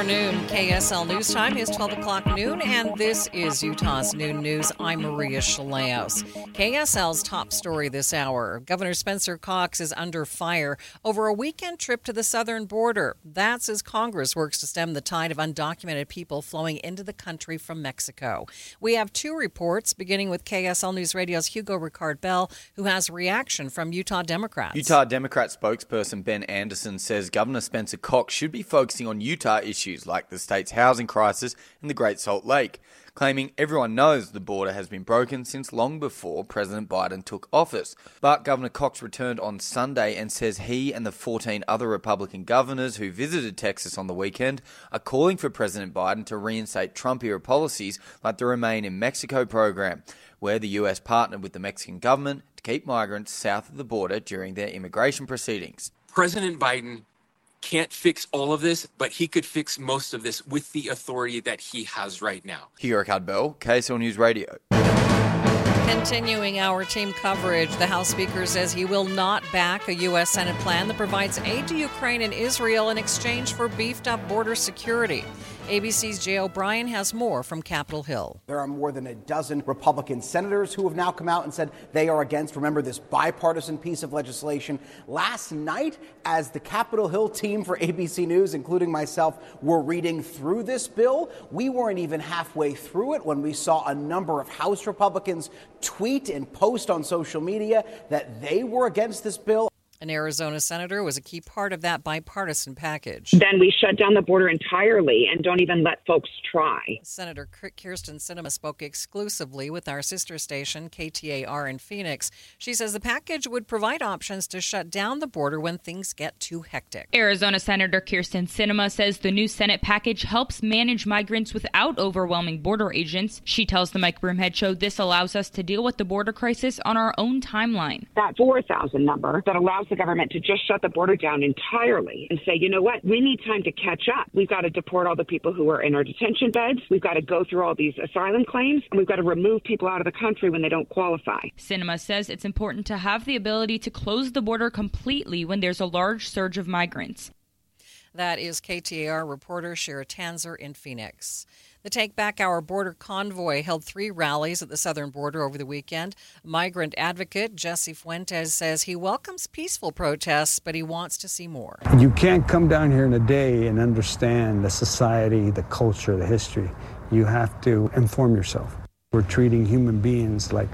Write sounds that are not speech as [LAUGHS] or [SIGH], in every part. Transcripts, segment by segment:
afternoon. KSL News Time is 12 o'clock noon, and this is Utah's Noon News. I'm Maria Shilaos. KSL's top story this hour Governor Spencer Cox is under fire over a weekend trip to the southern border. That's as Congress works to stem the tide of undocumented people flowing into the country from Mexico. We have two reports, beginning with KSL News Radio's Hugo Ricard Bell, who has reaction from Utah Democrats. Utah Democrat spokesperson Ben Anderson says Governor Spencer Cox should be focusing on Utah issues like the state's housing crisis and the Great Salt Lake, claiming everyone knows the border has been broken since long before President Biden took office. But Governor Cox returned on Sunday and says he and the 14 other Republican governors who visited Texas on the weekend are calling for President Biden to reinstate Trump era policies like the Remain in Mexico program, where the US partnered with the Mexican government to keep migrants south of the border during their immigration proceedings. President Biden can't fix all of this, but he could fix most of this with the authority that he has right now. Here, Ricard Bell, KSL News Radio. Continuing our team coverage, the House Speaker says he will not back a U.S. Senate plan that provides aid to Ukraine and Israel in exchange for beefed up border security. ABC's Jay O'Brien has more from Capitol Hill. There are more than a dozen Republican senators who have now come out and said they are against, remember, this bipartisan piece of legislation. Last night, as the Capitol Hill team for ABC News, including myself, were reading through this bill, we weren't even halfway through it when we saw a number of House Republicans tweet and post on social media that they were against this bill. An Arizona senator was a key part of that bipartisan package. Then we shut down the border entirely and don't even let folks try. Senator Kyrsten Sinema spoke exclusively with our sister station, KTAR in Phoenix. She says the package would provide options to shut down the border when things get too hectic. Arizona Senator Kyrsten Sinema says the new Senate package helps manage migrants without overwhelming border agents. She tells the Mike Broomhead Show this allows us to deal with the border crisis on our own timeline. That 4,000 number that allows the government to just shut the border down entirely and say, you know what, we need time to catch up. We've got to deport all the people who are in our detention beds. We've got to go through all these asylum claims, and we've got to remove people out of the country when they don't qualify. Sinema says it's important to have the ability to close the border completely when there's a large surge of migrants. That is KTAR reporter Shara Tanzer in Phoenix. The Take Back Our Border convoy held three rallies at the southern border over the weekend. Migrant advocate Jesse Fuentes says he welcomes peaceful protests, but he wants to see more. You can't come down here in a day and understand the society, the culture, the history. You have to inform yourself. We're treating human beings like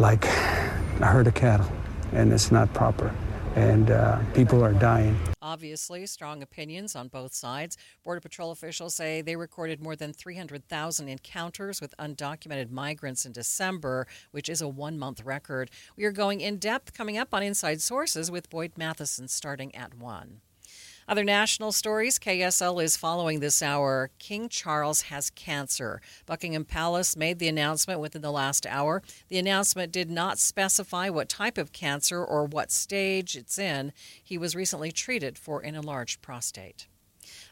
like a herd of cattle, and it's not proper. And uh, people are dying. Obviously, strong opinions on both sides. Border Patrol officials say they recorded more than 300,000 encounters with undocumented migrants in December, which is a one month record. We are going in depth coming up on Inside Sources with Boyd Matheson starting at 1. Other national stories KSL is following this hour. King Charles has cancer. Buckingham Palace made the announcement within the last hour. The announcement did not specify what type of cancer or what stage it's in. He was recently treated for an enlarged prostate.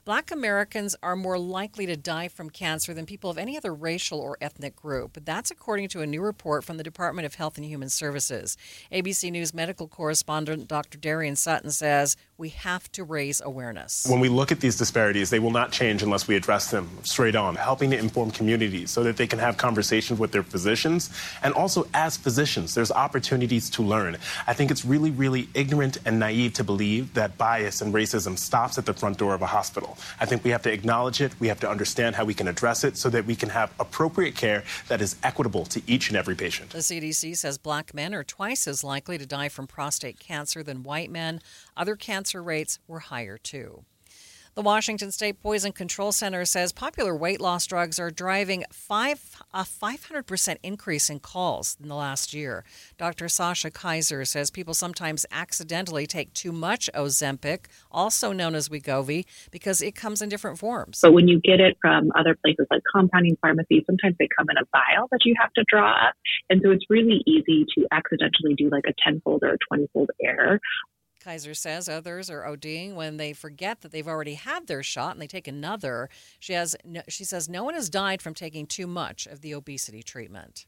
Black Americans are more likely to die from cancer than people of any other racial or ethnic group. That's according to a new report from the Department of Health and Human Services. ABC News medical correspondent Dr. Darien Sutton says we have to raise awareness. When we look at these disparities, they will not change unless we address them straight on, helping to inform communities so that they can have conversations with their physicians. And also, as physicians, there's opportunities to learn. I think it's really, really ignorant and naive to believe that bias and racism stops at the front door of a hospital. I think we have to acknowledge it. We have to understand how we can address it so that we can have appropriate care that is equitable to each and every patient. The CDC says black men are twice as likely to die from prostate cancer than white men. Other cancer rates were higher too. The Washington State Poison Control Center says popular weight loss drugs are driving five, a 500% increase in calls in the last year. Dr. Sasha Kaiser says people sometimes accidentally take too much Ozempic, also known as Wegovy, because it comes in different forms. But when you get it from other places like compounding pharmacies, sometimes they come in a vial that you have to draw up. And so it's really easy to accidentally do like a tenfold or a twentyfold error Kaiser says others are ODing when they forget that they've already had their shot and they take another. She has she says no one has died from taking too much of the obesity treatment.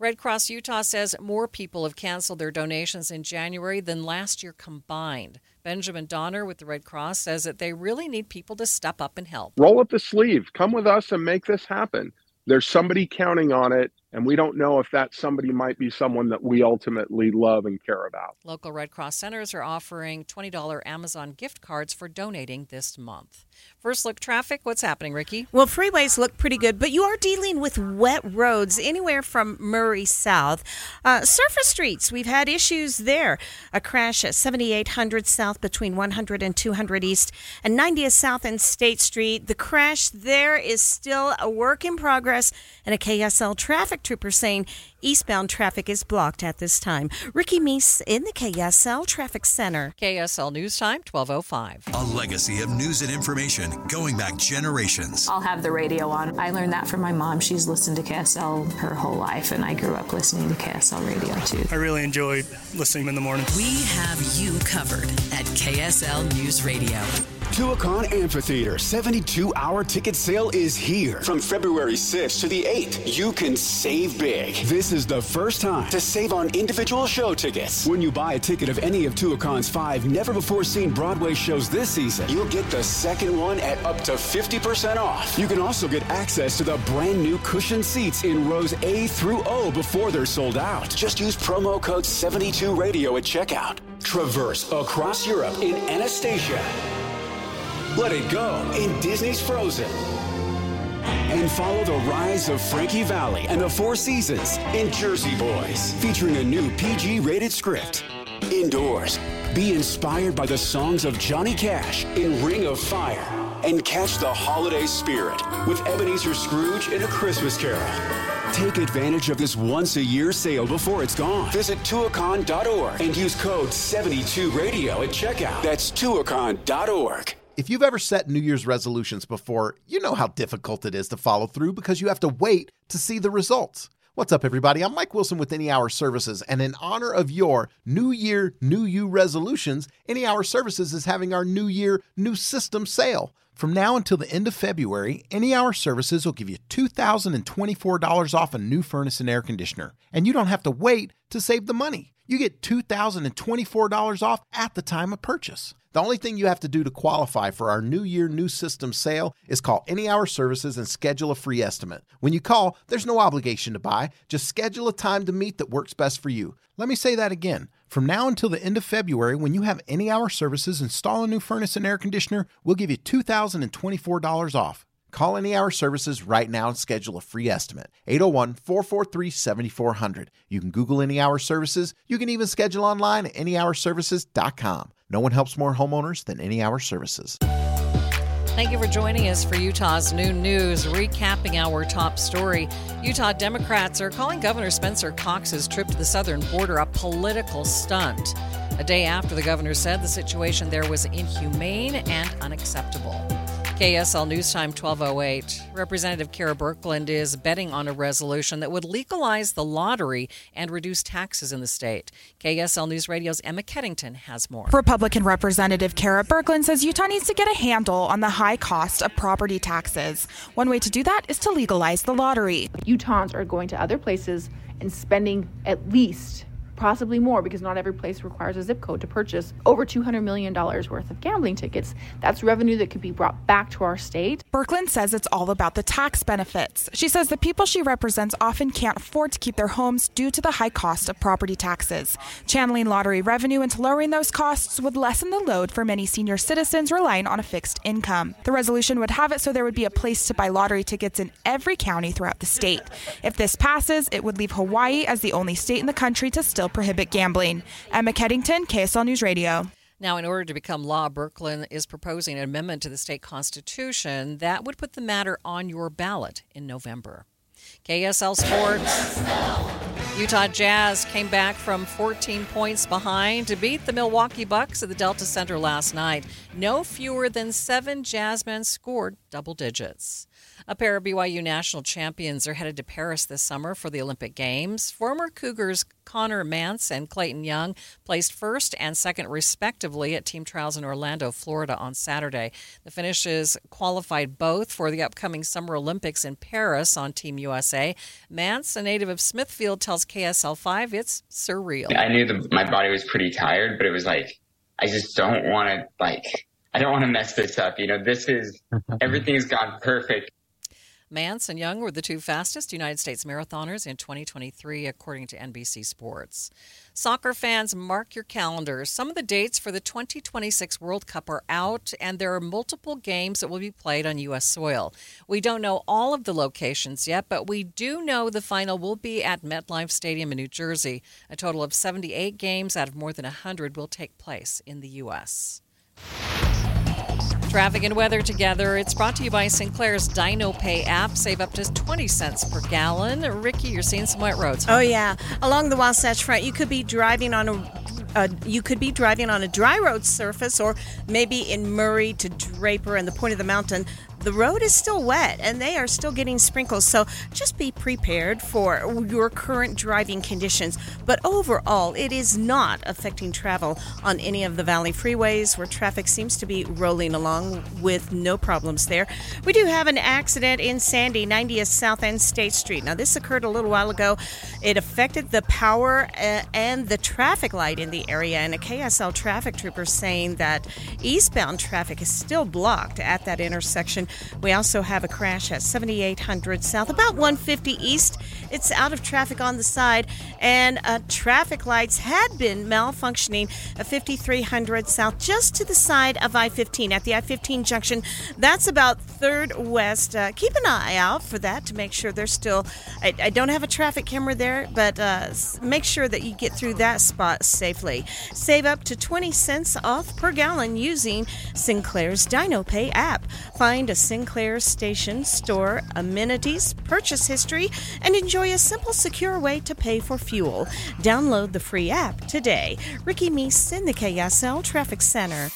Red Cross Utah says more people have canceled their donations in January than last year combined. Benjamin Donner with the Red Cross says that they really need people to step up and help. Roll up the sleeve, come with us and make this happen. There's somebody counting on it, and we don't know if that somebody might be someone that we ultimately love and care about. Local Red Cross centers are offering $20 Amazon gift cards for donating this month. First look traffic, what's happening, Ricky? Well, freeways look pretty good, but you are dealing with wet roads anywhere from Murray South. Uh, surface streets, we've had issues there. A crash at 7800 South between 100 and 200 East and 90th South and State Street. The crash there is still a work in progress, and a KSL traffic trooper saying eastbound traffic is blocked at this time. Ricky Meese in the KSL Traffic Center. KSL News Time, 1205. A legacy of news and information going back generations. I'll have the radio on. I learned that from my mom. She's listened to KSL her whole life, and I grew up listening to KSL radio too. I really enjoy listening in the morning. We have you covered at KSL News Radio. Tuacahn Amphitheater 72 hour ticket sale is here. From February 6th to the 8th, you can save big. This is the first time to save on individual show tickets. When you buy a ticket of any of Tuacahn's five never before seen Broadway shows this season, you'll get the second one at up to 50% off. You can also get access to the brand new cushion seats in rows A through O before they're sold out. Just use promo code 72radio at checkout. Traverse across Europe in Anastasia. Let it go in Disney's Frozen. And follow the rise of Frankie Valli and the Four Seasons in Jersey Boys, featuring a new PG rated script. Indoors, be inspired by the songs of Johnny Cash in Ring of Fire and catch the holiday spirit with Ebenezer Scrooge in A Christmas Carol. Take advantage of this once a year sale before it's gone. Visit tuacahn.org and use code 72radio at checkout. That's tuacahn.org. If you've ever set New Year's resolutions before, you know how difficult it is to follow through because you have to wait to see the results. What's up, everybody? I'm Mike Wilson with Any Hour Services, and in honor of your New Year, New You resolutions, Any Hour Services is having our New Year, New System sale. From now until the end of February, Any Hour Services will give you $2,024 off a new furnace and air conditioner, and you don't have to wait to save the money. You get $2,024 off at the time of purchase. The only thing you have to do to qualify for our New Year, New System sale is call Any Hour Services and schedule a free estimate. When you call, there's no obligation to buy, just schedule a time to meet that works best for you. Let me say that again. From now until the end of February, when you have Any Hour Services install a new furnace and air conditioner, we'll give you $2,024 off. Call Any Hour Services right now and schedule a free estimate. 801 443 7400. You can Google Any Hour Services. You can even schedule online at anyhourservices.com. No one helps more homeowners than Any Hour Services. Thank you for joining us for Utah's Noon News, recapping our top story. Utah Democrats are calling Governor Spencer Cox's trip to the southern border a political stunt. A day after the governor said the situation there was inhumane and unacceptable. KSL News Time 1208. Representative Kera Birkeland is betting on a resolution that would legalize the lottery and reduce taxes in the state. KSL News Radio's Emma Keddington has more. Republican Representative Kera Birkeland says Utah needs to get a handle on the high cost of property taxes. One way to do that is to legalize the lottery. Utahns are going to other places and spending at least possibly more because not every place requires a zip code to purchase over $200 million worth of gambling tickets. That's revenue that could be brought back to our state. Birkeland says it's all about the tax benefits. She says the people she represents often can't afford to keep their homes due to the high cost of property taxes. Channeling lottery revenue into lowering those costs would lessen the load for many senior citizens relying on a fixed income. The resolution would have it so there would be a place to buy lottery tickets in every county throughout the state. If this passes, it would leave Hawaii as the only state in the country to still prohibit gambling. Emma Keddington, KSL News Radio. Now, in order to become law, Birkeland is proposing an amendment to the state constitution that would put the matter on your ballot in November. KSL Sports. Utah Jazz came back from 14 points behind to beat the Milwaukee Bucks at the Delta Center last night. No fewer than seven Jazzmen scored double digits. A pair of BYU national champions are headed to Paris this summer for the Olympic Games. Former Cougars Connor Mantz and Clayton Young placed first and second, respectively, at team trials in Orlando, Florida on Saturday. The finishes qualified both for the upcoming Summer Olympics in Paris on Team USA. Mantz, a native of Smithfield, tells KSL 5 it's surreal. I knew the, my body was pretty tired, but it was like, I just don't want to, like, I don't want to mess this up. You know, this is, [LAUGHS] everything's gone perfect. Mantz and Young were the two fastest United States marathoners in 2023, according to NBC Sports. Soccer fans, mark your calendars. Some of the dates for the 2026 World Cup are out, and there are multiple games that will be played on U.S. soil. We don't know all of the locations yet, but we do know the final will be at MetLife Stadium in New Jersey. A total of 78 games out of more than 100 will take place in the U.S. Traffic and weather together. It's brought to you by Sinclair's Dino Pay app. Save up to 20 cents per gallon. Ricky, you're seeing some wet roads. Huh? Oh yeah, along the Wasatch Front, you could be driving on a. Uh, you could be driving on a dry road surface, or maybe in Murray to Draper and the point of the mountain. The road is still wet and they are still getting sprinkles, so just be prepared for your current driving conditions. But overall, it is not affecting travel on any of the Valley freeways where traffic seems to be rolling along with no problems there. We do have an accident in Sandy, 90th South End State Street. Now, this occurred a little while ago. It affected the power uh, and the traffic light in the area, and a KSL traffic trooper saying that eastbound traffic is still blocked at that intersection. We also have a crash at 7800 South, about 150 East. It's out of traffic on the side, and uh, traffic lights had been malfunctioning at 5300 South, just to the side of I 15 at the I 15 junction. That's about 3rd West. Uh, keep an eye out for that to make sure there's still. I, I don't have a traffic camera there, but uh, make sure that you get through that spot safely. Save up to 20 cents off per gallon using Sinclair's DinoPay app. Find a Sinclair station, store, amenities, purchase history, and enjoy a simple, secure way to pay for fuel. Download the free app today. Ricky Meese in the KSL Traffic Center.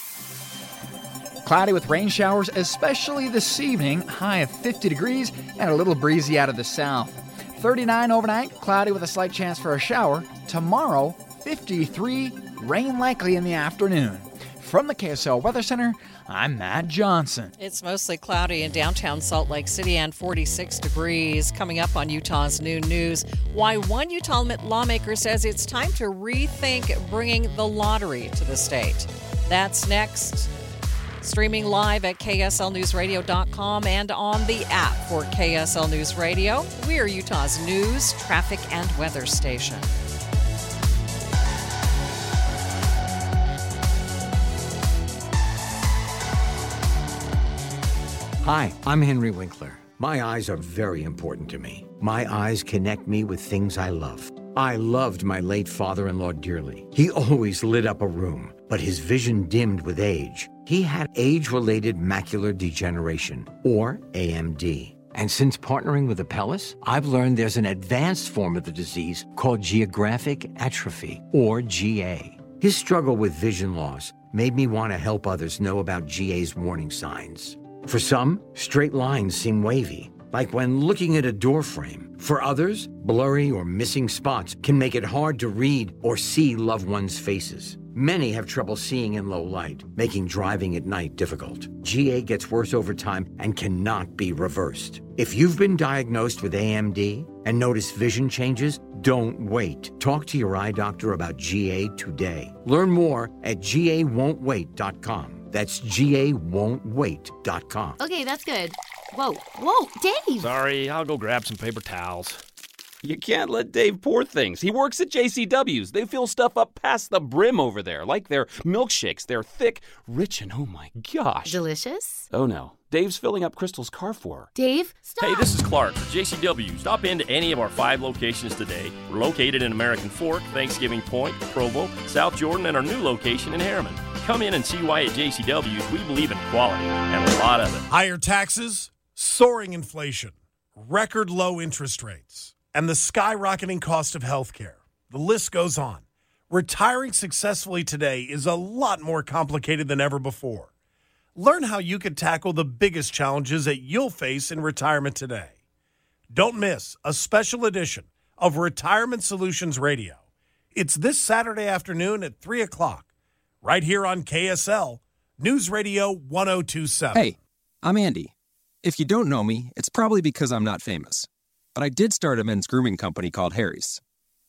Cloudy with rain showers, especially this evening, high of 50 degrees and a little breezy out of the south. 39 overnight, cloudy with a slight chance for a shower. Tomorrow, 53, rain likely in the afternoon. From the KSL Weather Center, I'm Matt Johnson. It's mostly cloudy in downtown Salt Lake City and 46 degrees. Coming up on Utah's Noon News, why one Utah lawmaker says it's time to rethink bringing the lottery to the state. That's next. Streaming live at KSLNewsRadio.com and on the app for KSL News Radio. We are Utah's news, traffic, and weather station. Hi, I'm Henry Winkler. My eyes are very important to me. My eyes connect me with things I love. I loved my late father in law dearly. He always lit up a room, but his vision dimmed with age. He had age related macular degeneration, or AMD. And since partnering with Apellis, I've learned there's an advanced form of the disease called geographic atrophy, or GA. His struggle with vision loss made me want to help others know about GA's warning signs. For some, straight lines seem wavy, like when looking at a door frame. For others, blurry or missing spots can make it hard to read or see loved ones' faces. Many have trouble seeing in low light, making driving at night difficult. GA gets worse over time and cannot be reversed. If you've been diagnosed with AMD and notice vision changes, don't wait. Talk to your eye doctor about GA today. Learn more at gawon'twait.com. That's gawon'twait.com. Okay, that's good. Whoa, whoa, Dave! Sorry, I'll go grab some paper towels. You can't let Dave pour things. He works at JCW's. They fill stuff up past the brim over there, like their milkshakes. They're thick, rich, and oh my gosh. Delicious? Oh no. Dave's filling up Crystal's car for her. Dave, stop! Hey, this is Clark, for JCW. Stop into any of our five locations today. We're located in American Fork, Thanksgiving Point, Provo, South Jordan, and our new location in Herriman. Come in and see why at JCW's we believe in quality and a lot of it. Higher taxes, soaring inflation, record low interest rates, and the skyrocketing cost of healthcare. The list goes on. Retiring successfully today is a lot more complicated than ever before. Learn how you can tackle the biggest challenges that you'll face in retirement today. Don't miss a special edition of Retirement Solutions Radio. It's this Saturday afternoon at 3 o'clock, right here on KSL, News Radio 1027. Hey, I'm Andy. If you don't know me, it's probably because I'm not famous. But I did start a men's grooming company called Harry's.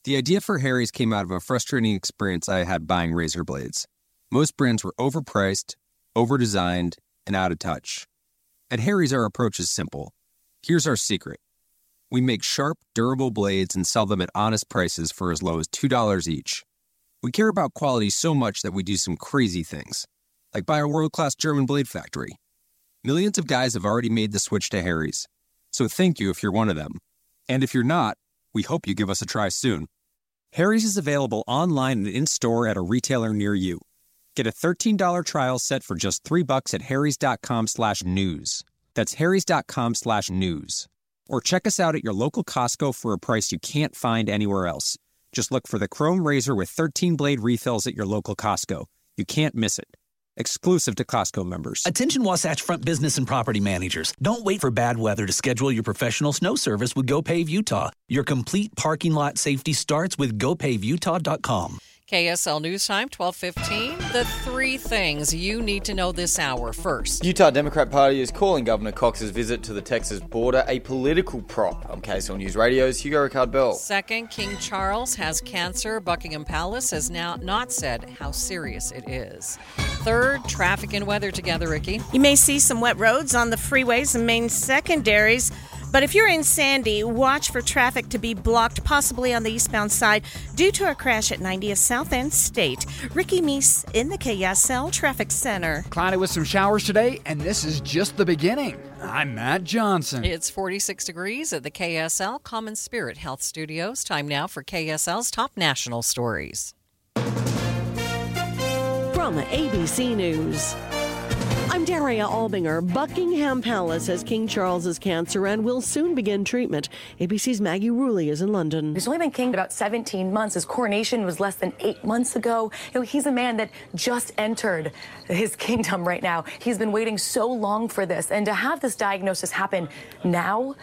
The idea for Harry's came out of a frustrating experience I had buying razor blades. Most brands were overpriced, overdesigned, and out of touch. At Harry's, our approach is simple. Here's our secret we make sharp, durable blades and sell them at honest prices for as low as $2 each. We care about quality so much that we do some crazy things, like buy a world class German blade factory. Millions of guys have already made the switch to Harry's, so thank you if you're one of them. And if you're not, we hope you give us a try soon. Harry's is available online and in store at a retailer near you. Get a $13 trial set for just 3 bucks at harrys.com slash news. That's harrys.com slash news. Or check us out at your local Costco for a price you can't find anywhere else. Just look for the Chrome Razor with 13 blade refills at your local Costco. You can't miss it. Exclusive to Costco members. Attention Wasatch Front business and property managers. Don't wait for bad weather to schedule your professional snow service with GoPave Utah. Your complete parking lot safety starts with GoPaveUtah.com. KSL News Time, 1215. The three things you need to know this hour. First, Utah Democrat Party is calling Governor Cox's visit to the Texas border a political prop. On KSL News Radio's Hugo Ricard Bell. Second, King Charles has cancer. Buckingham Palace has now not said how serious it is. Third, traffic and weather together, Ricky. You may see some wet roads on the freeways and main secondaries. But if you're in Sandy, watch for traffic to be blocked, possibly on the eastbound side, due to a crash at 90th South End State. Ricky Meese in the KSL Traffic Center. Cloudy with some showers today, and this is just the beginning. I'm Matt Johnson. It's 46 degrees at the KSL Common Spirit Health Studios. Time now for KSL's top national stories. From ABC News. I'm Daria Albinger. Buckingham Palace has King Charles's cancer and will soon begin treatment. ABC's Maggie Rulli is in London. He's only been king about 17 months. His coronation was less than eight months ago. You know, he's a man that just entered his kingdom right now. He's been waiting so long for this, and to have this diagnosis happen now.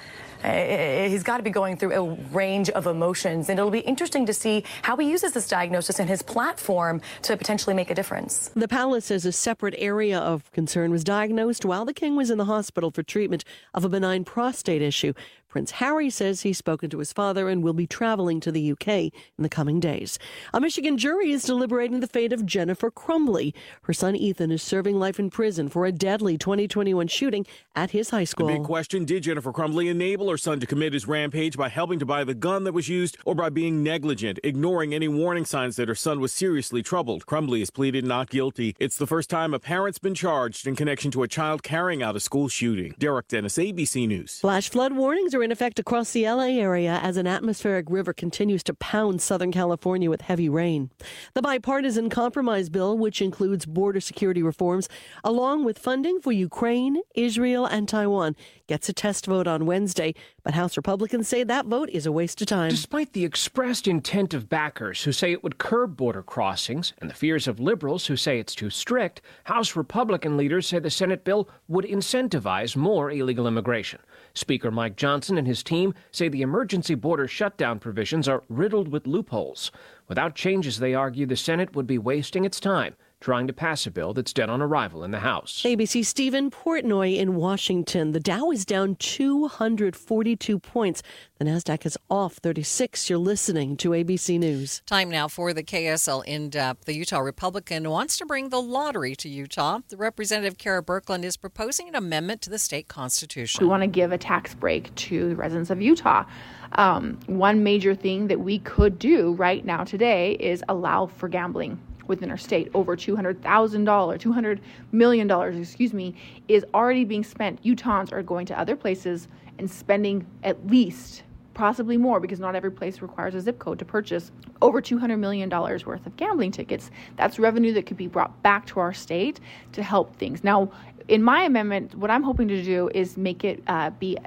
Uh, he's got to be going through a range of emotions, and it'll be interesting to see how he uses this diagnosis and his platform to potentially make a difference. The palace says a separate area of concern was diagnosed while the king was in the hospital for treatment of a benign prostate issue. Prince Harry says he's spoken to his father and will be traveling to the UK in the coming days. A Michigan jury is deliberating the fate of Jennifer Crumbley. Her son Ethan is serving life in prison for a deadly 2021 shooting at his high school. The big question Did Jennifer Crumbley enable her son to commit his rampage by helping to buy the gun that was used or by being negligent, ignoring any warning signs that her son was seriously troubled? Crumbley has pleaded not guilty. It's the first time a parent's been charged in connection to a child carrying out a school shooting. Derek Dennis, ABC News. Flash flood warnings are in effect across the LA area as an atmospheric river continues to pound Southern California with heavy rain. The bipartisan compromise bill, which includes border security reforms, along with funding for Ukraine, Israel, and Taiwan, gets a test vote on Wednesday, but House Republicans say that vote is a waste of time. Despite the expressed intent of backers who say it would curb border crossings and the fears of liberals who say it's too strict, House Republican leaders say the Senate bill would incentivize more illegal immigration. Speaker Mike Johnson and his team say the emergency border shutdown provisions are riddled with loopholes. Without changes, they argue, the Senate would be wasting its time trying to pass a bill that's dead on arrival in the House. ABC Steven Portnoy in Washington. The Dow is down 242 points. The Nasdaq is off 36. You're listening to ABC News. Time now for the KSL in depth. The Utah Republican wants to bring the lottery to Utah. The Representative Kera Birkeland is proposing an amendment to the state constitution. We want to give a tax break to the residents of Utah. Um, one major thing that we could do right now today is allow for gambling within our state. Over $200,000, $200 million, excuse me, is already being spent. Utahns are going to other places and spending at least possibly more because not every place requires a zip code to purchase over $200 million worth of gambling tickets. That's revenue that could be brought back to our state to help things. Now, in my amendment, what I'm hoping to do is make it uh, be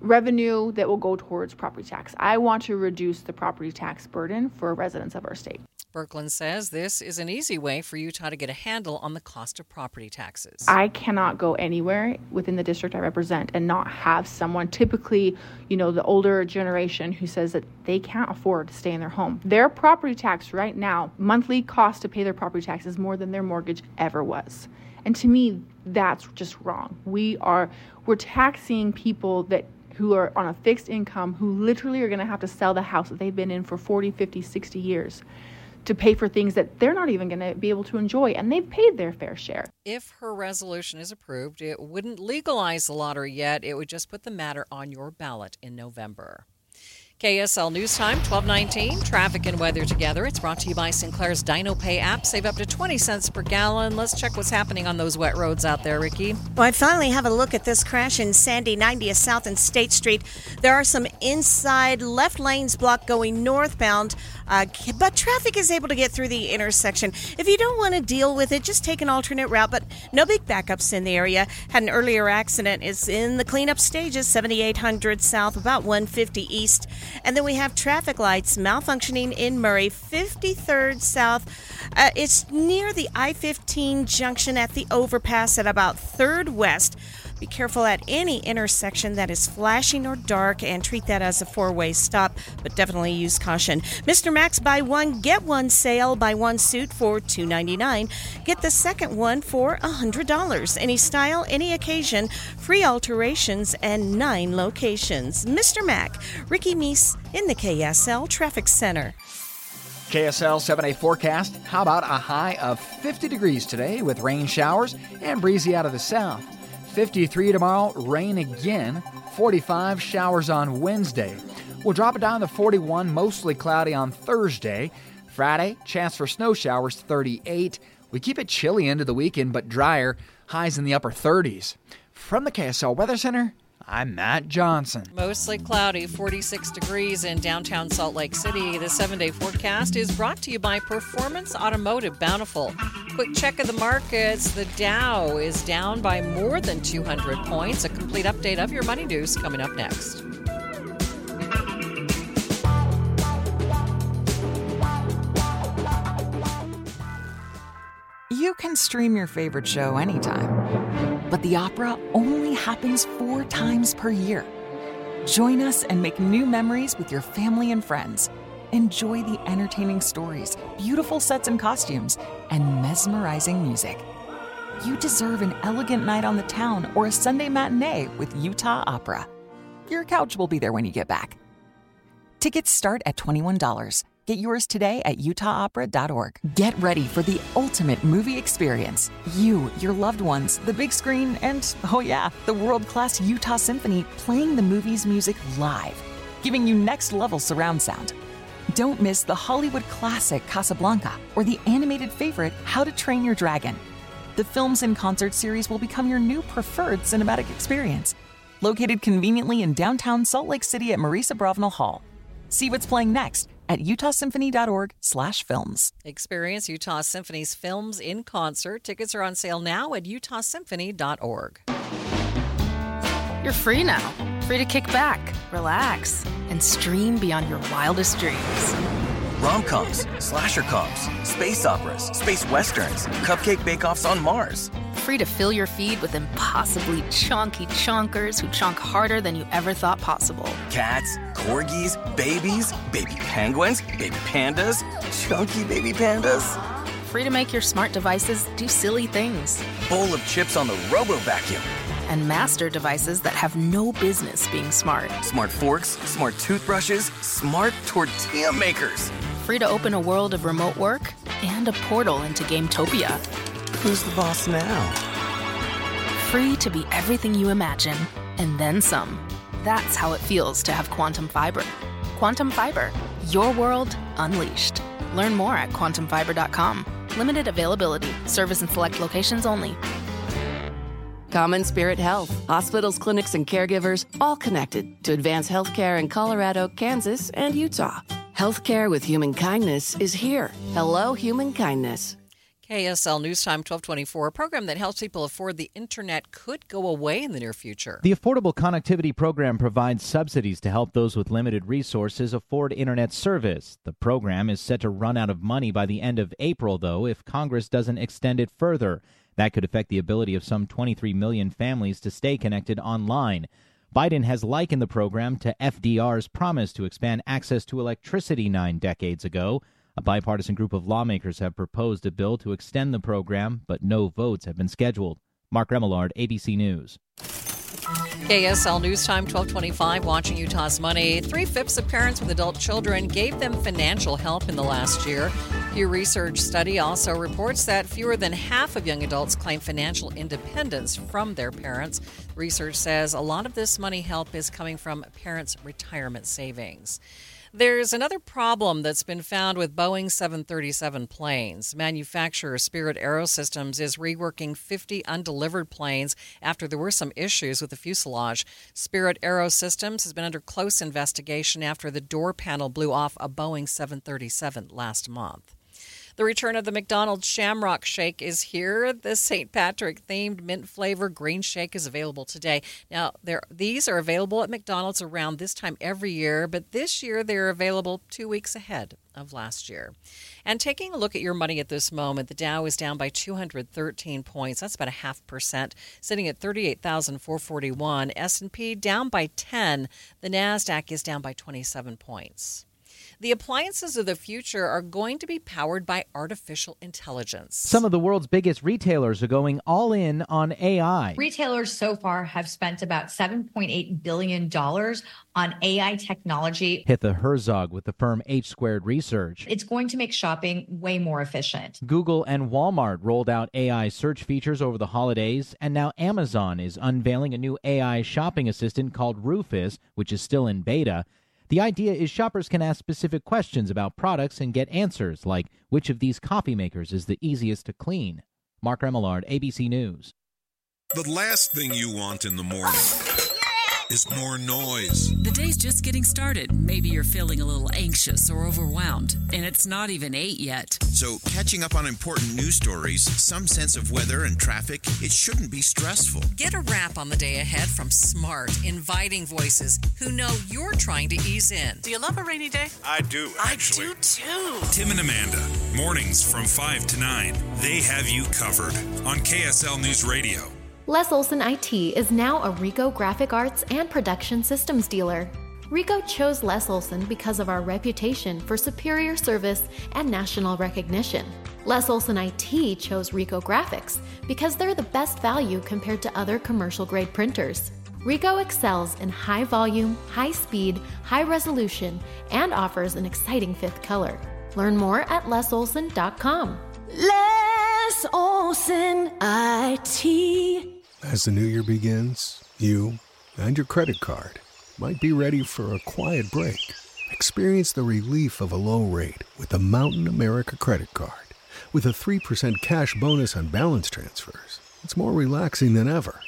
revenue that will go towards property tax. I want to reduce the property tax burden for residents of our state. Birkeland says this is an easy way for Utah to get a handle on the cost of property taxes. I cannot go anywhere within the district I represent and not have someone, typically, you know, the older generation, who says that they can't afford to stay in their home. Their property tax right now, monthly cost to pay their property tax is more than their mortgage ever was. And to me, that's just wrong. We are we're taxing people that who are on a fixed income who literally are going to have to sell the house that they've been in for 40, 50, 60 years to pay for things that they're not even going to be able to enjoy and they've paid their fair share. If her resolution is approved, it wouldn't legalize the lottery yet. It would just put the matter on your ballot in November. KSL News Time, 1219. Traffic and weather together. It's brought to you by Sinclair's Dino Pay app. Save up to 20 cents per gallon. Let's check what's happening on those wet roads out there, Ricky. Well, I finally have a look at this crash in Sandy 90th South and State Street. There are some inside left lanes blocked going northbound, uh, but traffic is able to get through the intersection. If you don't want to deal with it, just take an alternate route, but no big backups in the area. Had an earlier accident. It's in the cleanup stages, 7800 South, about 150 East. And then we have traffic lights malfunctioning in Murray, 53rd South. Uh, it's near the I 15 junction at the overpass at about 3rd West. Be careful at any intersection that is flashing or dark and treat that as a four way stop, but definitely use caution. Mr. Mac's buy one, get one sale, buy one suit for $2.99. Get the second one for $100. Any style, any occasion, free alterations, and nine locations. Mr. Mac, Ricky Meese in the KSL Traffic Center. KSL 7 day forecast. How about a high of 50 degrees today with rain showers and breezy out of the south? 53 tomorrow, rain again. 45 showers on Wednesday. We'll drop it down to 41, mostly cloudy on Thursday. Friday, chance for snow showers 38. We keep it chilly into the weekend, but drier, highs in the upper 30s. From the KSL Weather Center, I'm Matt Johnson. Mostly cloudy, 46 degrees in downtown Salt Lake City. The seven day forecast is brought to you by Performance Automotive Bountiful. Quick check of the markets. The Dow is down by more than 200 points. A complete update of your money news coming up next. You can stream your favorite show anytime, but the opera only happens four times per year. Join us and make new memories with your family and friends. Enjoy the entertaining stories, beautiful sets and costumes, and mesmerizing music. You deserve an elegant night on the town or a Sunday matinee with Utah Opera. Your couch will be there when you get back. Tickets start at $21. Get yours today at utahopera.org. Get ready for the ultimate movie experience. You, your loved ones, the big screen, and oh yeah, the world class Utah Symphony playing the movie's music live, giving you next level surround sound. Don't miss the Hollywood classic Casablanca or the animated favorite How to Train Your Dragon. The Films in Concert series will become your new preferred cinematic experience. Located conveniently in downtown Salt Lake City at Maurice Abravanel Hall. See what's playing next at utahsymphony.org/films. Experience Utah Symphony's films in concert. Tickets are on sale now at utahsymphony.org. You're free now. Free to kick back, relax, and stream beyond your wildest dreams. Rom coms, slasher coms, space operas, space westerns, cupcake bake offs on Mars. Free to fill your feed with impossibly chonky chonkers who chonk harder than you ever thought possible. Cats, corgis, babies, baby penguins, baby pandas, chunky baby pandas. Free to make your smart devices do silly things. Bowl of chips on the Robo Vacuum. And master devices that have no business being smart. Smart forks, smart toothbrushes, smart tortilla makers. Free to open a world of remote work and a portal into Gametopia. Who's the boss now? Free to be everything you imagine and then some. That's how it feels to have quantum fiber. Quantum Fiber, your world unleashed. Learn more at quantumfiber.com. Limited availability, service in select locations only. Common Spirit Health, hospitals, clinics, and caregivers all connected to advance healthcare in Colorado, Kansas, and Utah. Healthcare with human kindness is here. Hello, human kindness. KSL News Time 1224, a program that helps people afford the internet could go away in the near future. The Affordable Connectivity Program provides subsidies to help those with limited resources afford internet service. The program is set to run out of money by the end of April, though, if Congress doesn't extend it further. That could affect the ability of some 23 million families to stay connected online. Biden has likened the program to FDR's promise to expand access to electricity nine decades ago. A bipartisan group of lawmakers have proposed a bill to extend the program, but no votes have been scheduled. Mark Remillard, ABC News. KSL News Time 1225, watching Utah's money. Three fifths of parents with adult children gave them financial help in the last year. Pew Research study also reports that fewer than half of young adults claim financial independence from their parents. Research says a lot of this money help is coming from parents' retirement savings. There's another problem that's been found with Boeing 737 planes. Manufacturer Spirit Aerosystems is reworking 50 undelivered planes after there were some issues with the fuselage. Spirit Aerosystems has been under close investigation after the door panel blew off a Boeing 737 last month. The return of the McDonald's Shamrock Shake is here. The St. Patrick themed mint flavor green shake is available today. Now, there these are available at McDonald's around this time every year, but this year they're available 2 weeks ahead of last year. And taking a look at your money at this moment, the Dow is down by 213 points. That's about a half percent, sitting at 38,441. S&P down by 10. The Nasdaq is down by 27 points. The appliances of the future are going to be powered by artificial intelligence. Some of the world's biggest retailers are going all in on AI. Retailers so far have spent about $7.8 billion on AI technology. Hitha Herzog with the firm H Squared Research. It's going to make shopping way more efficient. Google and Walmart rolled out AI search features over the holidays, and now Amazon is unveiling a new AI shopping assistant called Rufus, which is still in beta. The idea is shoppers can ask specific questions about products and get answers like which of these coffee makers is the easiest to clean. Mark Remillard, ABC News. The last thing you want in the morning is more noise. The day's just getting started. Maybe you're feeling a little anxious or overwhelmed, and it's not even 8 yet. So, catching up on important news stories, some sense of weather and traffic, it shouldn't be stressful. Get a wrap on the day ahead from smart, inviting voices who know you're trying to ease in. Do you love a rainy day? I do, actually. I do too. Tim and Amanda, mornings from 5 to 9. They have you covered on KSL News Radio. Les Olson IT is now a Ricoh Graphic Arts and Production Systems dealer. Ricoh chose Les Olson because of our reputation for superior service and national recognition. Les Olson IT chose Ricoh Graphics because they're the best value compared to other commercial grade printers. Ricoh excels in high volume, high speed, high resolution, and offers an exciting fifth color. Learn more at lesolson.com. Les Olson IT. As the new year begins, you and your credit card might be ready for a quiet break. Experience the relief of a low rate with the Mountain America credit card. With a 3% cash bonus on balance transfers, it's more relaxing than ever.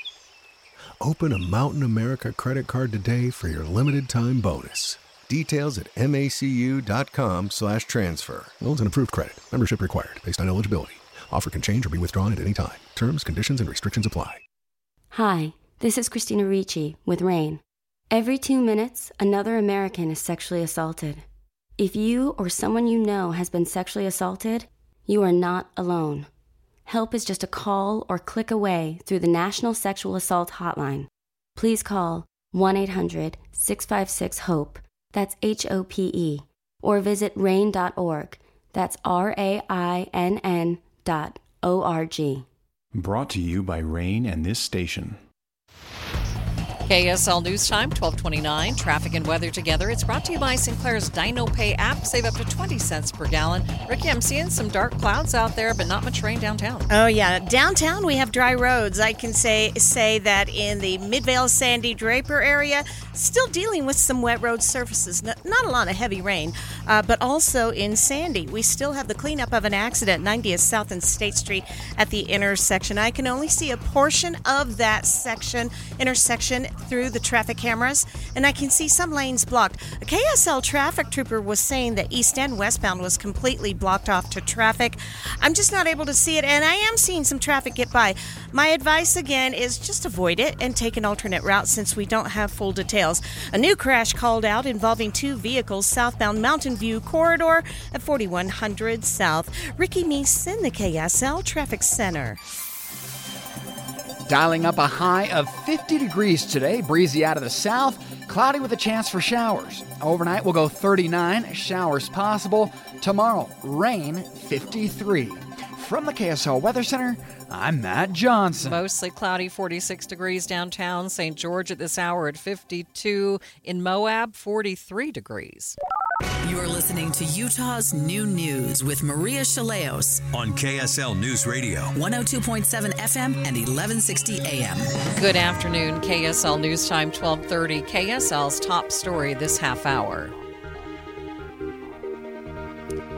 Open a Mountain America credit card today for your limited time bonus. Details at macu.com slash transfer. Loans and approved credit. Membership required based on eligibility. Offer can change or be withdrawn at any time. Terms, conditions, and restrictions apply. Hi, this is Christina Ricci with RAINN. Every two minutes, another American is sexually assaulted. If you or someone you know has been sexually assaulted, you are not alone. Help is just a call or click away through the National Sexual Assault Hotline. Please call 1 800 656 HOPE, that's H O P E, or visit rainn.org, that's R A I N N dot O R G. Brought to you by RAINN and this station. KSL News Time, 1229. Traffic and weather together. It's brought to you by Sinclair's Dino Pay app. Save up to 20 cents per gallon. Ricky, I'm seeing some dark clouds out there, but not much rain downtown. Oh yeah, downtown we have dry roads. I can say say that in the Midvale Sandy Draper area, still dealing with some wet road surfaces. Not, not a lot of heavy rain, uh, but also in Sandy, we still have the cleanup of an accident 90th South and State Street at the intersection. I can only see a portion of that section intersection through the traffic cameras, and I can see some lanes blocked. A KSL traffic trooper was saying that east and westbound was completely blocked off to traffic. I'm just not able to see it, and I am seeing some traffic get by. My advice again is just avoid it and take an alternate route since we don't have full details. A new crash called out involving two vehicles southbound Mountain View corridor at 4100 South. Ricky Meese in the KSL Traffic Center. Dialing up a high of 50 degrees today, breezy out of the south, cloudy with a chance for showers. Overnight we'll go 39, showers possible. Tomorrow, rain 53. From the KSL Weather Center, I'm Matt Johnson. Mostly cloudy, 46 degrees downtown. St. George at this hour at 52. In Moab, 43 degrees. You're listening to Utah's Noon News with Maria Shilaos on KSL News Radio, 102.7 FM and 1160 AM. Good afternoon, KSL News Time 1230. KSL's top story this half hour.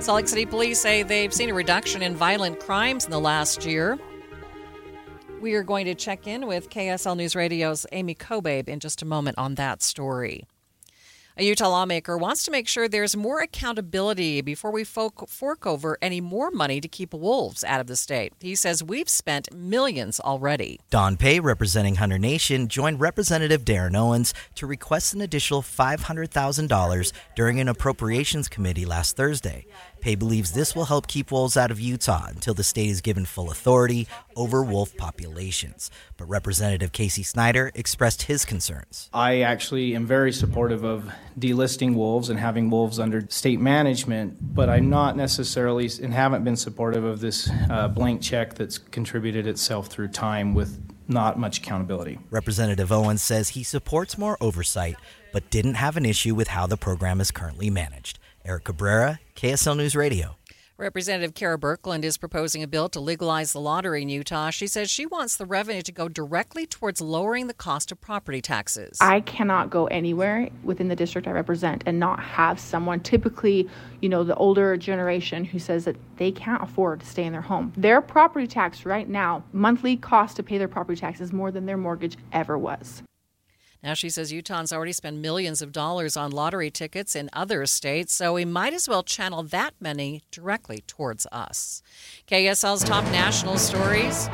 Salt Lake City police say they've seen a reduction in violent crimes in the last year. We are going to check in with KSL News Radio's Amy Kobabe in just a moment on that story. A Utah lawmaker wants to make sure there's more accountability before we fork over any more money to keep wolves out of the state. He says we've spent millions already. Don Peay, representing Hunter Nation, joined Representative Derrin Owens to request an additional $500,000 during an appropriations committee last Thursday. Peay believes this will help keep wolves out of Utah until the state is given full authority over wolf populations. But Representative Casey Snider expressed his concerns. I actually am very supportive of delisting wolves and having wolves under state management, but I'm not necessarily and haven't been supportive of this uh, blank check that's contributed itself through time with not much accountability. Representative Owens says he supports more oversight, but didn't have an issue with how the program is currently managed. Eric Cabrera, KSL News Radio. Representative Kera Birkeland is proposing a bill to legalize the lottery in Utah. She says she wants the revenue to go directly towards lowering the cost of property taxes. I cannot go anywhere within the district I represent and not have someone, typically, you know, the older generation, who says that they can't afford to stay in their home. Their property tax right now, monthly cost to pay their property tax is more than their mortgage ever was. Now, she says Utahns already spend millions of dollars on lottery tickets in other states, so we might as well channel that money directly towards us. KSL's top national stories.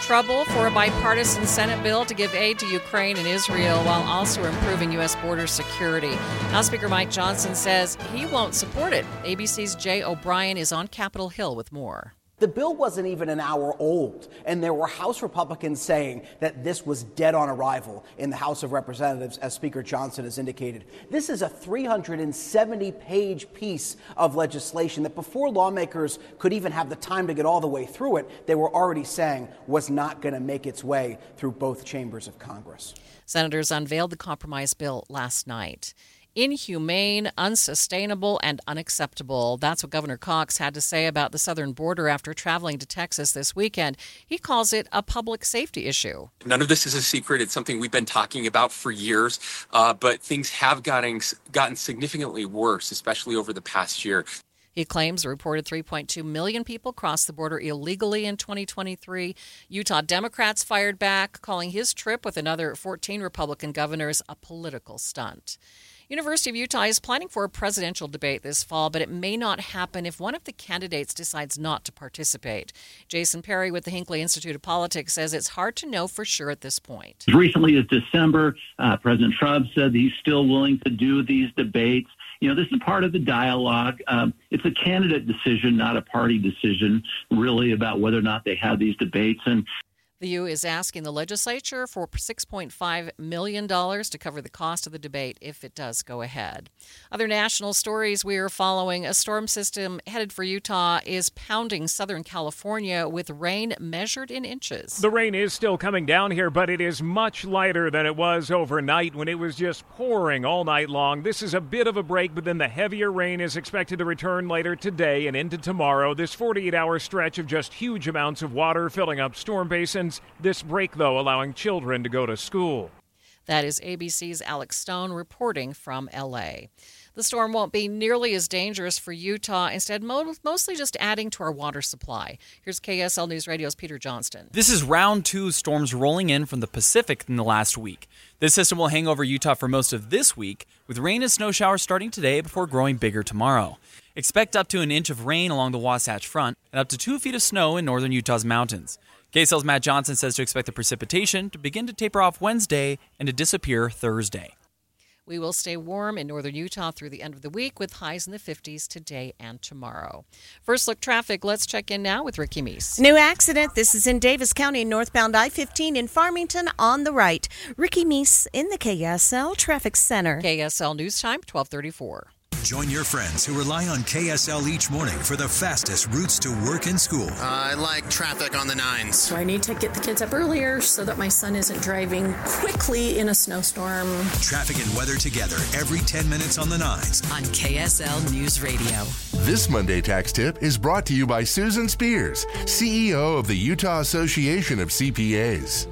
Trouble for a bipartisan Senate bill to give aid to Ukraine and Israel while also improving U.S. border security. House Speaker Mike Johnson says he won't support it. ABC's Jay O'Brien is on Capitol Hill with more. The bill wasn't even an hour old, and there were House Republicans saying that this was dead on arrival in the House of Representatives, as Speaker Johnson has indicated. This is a 370 page piece of legislation that before lawmakers could even have the time to get all the way through it, they were already saying was not going to make its way through both chambers of Congress. Senators unveiled the compromise bill last night inhumane, unsustainable, and unacceptable. That's what Governor Cox had to say about the southern border after traveling to Texas this weekend. He calls it a public safety issue. None of this is a secret. It's something we've been talking about for years, uh, but things have gotten, gotten significantly worse, especially over the past year. He claims a reported 3.2 million people crossed the border illegally in 2023. Utah Democrats fired back, calling his trip with another 14 Republican governors a political stunt. University of Utah is planning for a presidential debate this fall, but it may not happen if one of the candidates decides not to participate. Jason Perry with the Hinckley Institute of Politics says it's hard to know for sure at this point. As recently as December, uh, President Trump said he's still willing to do these debates. You know, this is part of the dialogue. Um, it's a candidate decision, not a party decision, really, about whether or not they have these debates. And the U is asking the legislature for $6.5 million to cover the cost of the debate if it does go ahead. Other national stories we are following a storm system headed for Utah is pounding Southern California with rain measured in inches. The rain is still coming down here, but it is much lighter than it was overnight when it was just pouring all night long. This is a bit of a break, but then the heavier rain is expected to return later today and into tomorrow. This 48 hour stretch of just huge amounts of water filling up storm basins this break, though, allowing children to go to school. That is ABC's Alex Stone reporting from LA. The storm won't be nearly as dangerous for Utah, instead, mostly just adding to our water supply. Here's KSL News Radio's Peter Johnston. This is round two storms rolling in from the Pacific in the last week. This system will hang over Utah for most of this week, with rain and snow showers starting today before growing bigger tomorrow. Expect up to an inch of rain along the Wasatch Front and up to two feet of snow in northern Utah's mountains. KSL's Matt Johnson says to expect the precipitation to begin to taper off Wednesday and to disappear Thursday. We will stay warm in northern Utah through the end of the week with highs in the 50s today and tomorrow. First look traffic. Let's check in now with Ricky Meese. New accident. This is in Davis County, northbound I 15 in Farmington on the right. Ricky Meese in the KSL Traffic Center. KSL News Time, 1234. Join your friends who rely on KSL each morning for the fastest routes to work and school. Uh, I like traffic on the nines. So I need to get the kids up earlier so that my son isn't driving quickly in a snowstorm. Traffic and weather together every 10 minutes on the nines. On KSL News Radio. This Monday Tax Tip is brought to you by Susan Spears, CEO of the Utah Association of CPAs.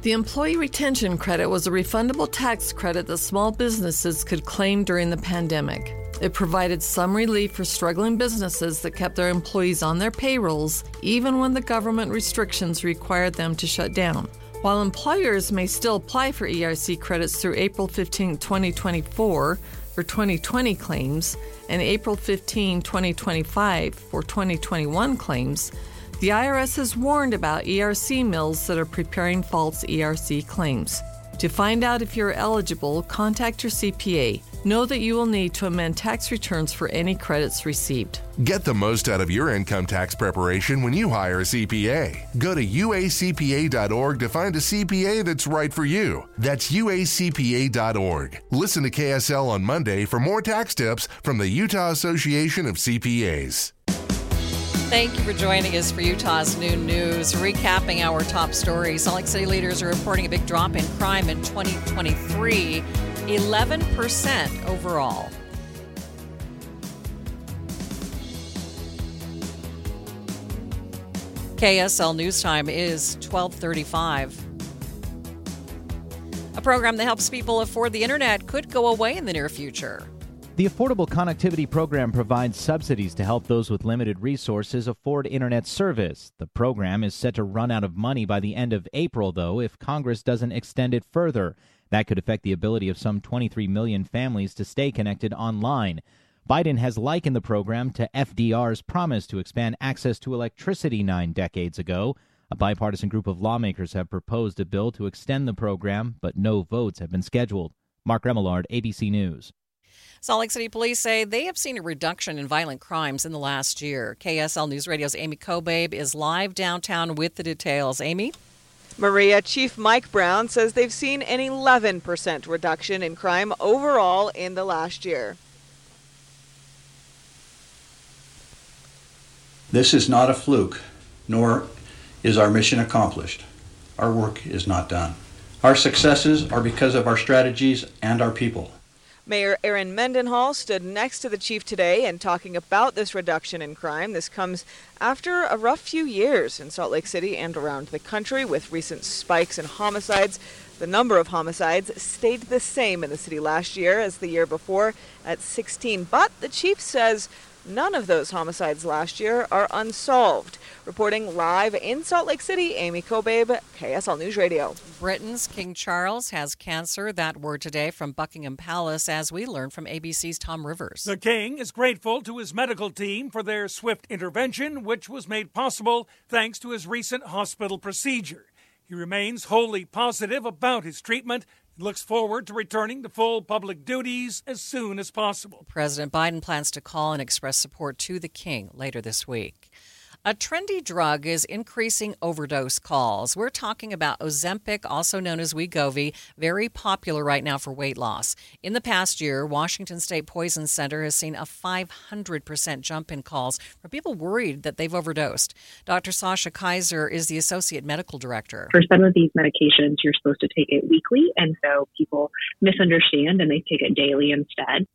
The Employee Retention Credit was a refundable tax credit that small businesses could claim during the pandemic. It provided some relief for struggling businesses that kept their employees on their payrolls even when the government restrictions required them to shut down. While employers may still apply for ERC credits through April 15, 2024 for 2020 claims and April 15, 2025 for 2021 claims, the IRS has warned about ERC mills that are preparing false ERC claims. To find out if you're eligible, contact your CPA. Know that you will need to amend tax returns for any credits received. Get the most out of your income tax preparation when you hire a CPA. Go to uacpa.org to find a CPA that's right for you. That's uacpa.org. Listen to KSL on Monday for more tax tips from the Utah Association of CPAs. Thank you for joining us for Utah's Noon News. Recapping our top stories, Salt Lake City leaders are reporting a big drop in crime in 2023, 11% overall. KSL News Time is 1235. A program that helps people afford the internet could go away in the near future. The Affordable Connectivity Program provides subsidies to help those with limited resources afford internet service. The program is set to run out of money by the end of April, though, if Congress doesn't extend it further. That could affect the ability of some 23 million families to stay connected online. Biden has likened the program to FDR's promise to expand access to electricity nine decades ago. A bipartisan group of lawmakers have proposed a bill to extend the program, but no votes have been scheduled. Mark Remillard, ABC News. Salt Lake City police say they have seen a reduction in violent crimes in the last year. KSL News Radio's Amy Kobabe is live downtown with the details. Amy? Maria, Chief Mike Brown says they've seen an 11% reduction in crime overall in the last year. This is not a fluke, nor is our mission accomplished. Our work is not done. Our successes are because of our strategies and our people. Mayor Erin Mendenhall stood next to the chief today and talking about this reduction in crime. This comes after a rough few years in Salt Lake City and around the country with recent spikes in homicides. The number of homicides stayed the same in the city last year as the year before at 16, but the chief says None of those homicides last year are unsolved. Reporting live in Salt Lake City, Amy Kobabe, KSL News Radio. Britain's King Charles has cancer. That word today from Buckingham Palace, as we learned from ABC's Tom Rivers. The King is grateful to his medical team for their swift intervention, which was made possible thanks to his recent hospital procedure. He remains wholly positive about his treatment looks forward to returning to full public duties as soon as possible. President Biden plans to call and express support to the king later this week. A trendy drug is increasing overdose calls. We're talking about Ozempic, also known as Wegovy, very popular right now for weight loss. In the past year, Washington State Poison Center has seen a 500% jump in calls from people worried that they've overdosed. Dr. Sasha Kaiser is the associate medical director. For some of these medications, you're supposed to take it weekly, and so people misunderstand and they take it daily instead.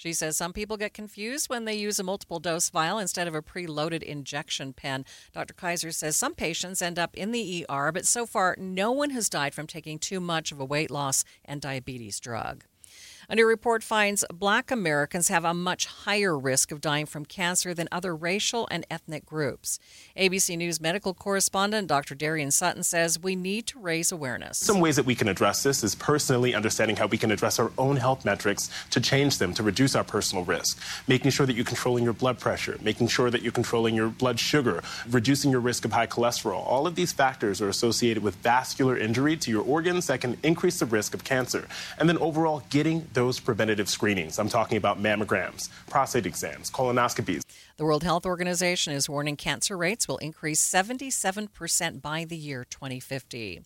She says some people get confused when they use a multiple dose vial instead of a preloaded injection pen. Dr. Kaiser says some patients end up in the ER, but so far no one has died from taking too much of a weight loss and diabetes drug. A new report finds black Americans have a much higher risk of dying from cancer than other racial and ethnic groups. ABC News medical correspondent Dr. Darien Sutton says we need to raise awareness. Some ways that we can address this is personally understanding how we can address our own health metrics to change them, to reduce our personal risk. Making sure that you're controlling your blood pressure, making sure that you're controlling your blood sugar, reducing your risk of high cholesterol. All of these factors are associated with vascular injury to your organs that can increase the risk of cancer. And then overall, getting those preventative screenings. I'm talking about mammograms, prostate exams, colonoscopies. The World Health Organization is warning cancer rates will increase 77% by the year 2050.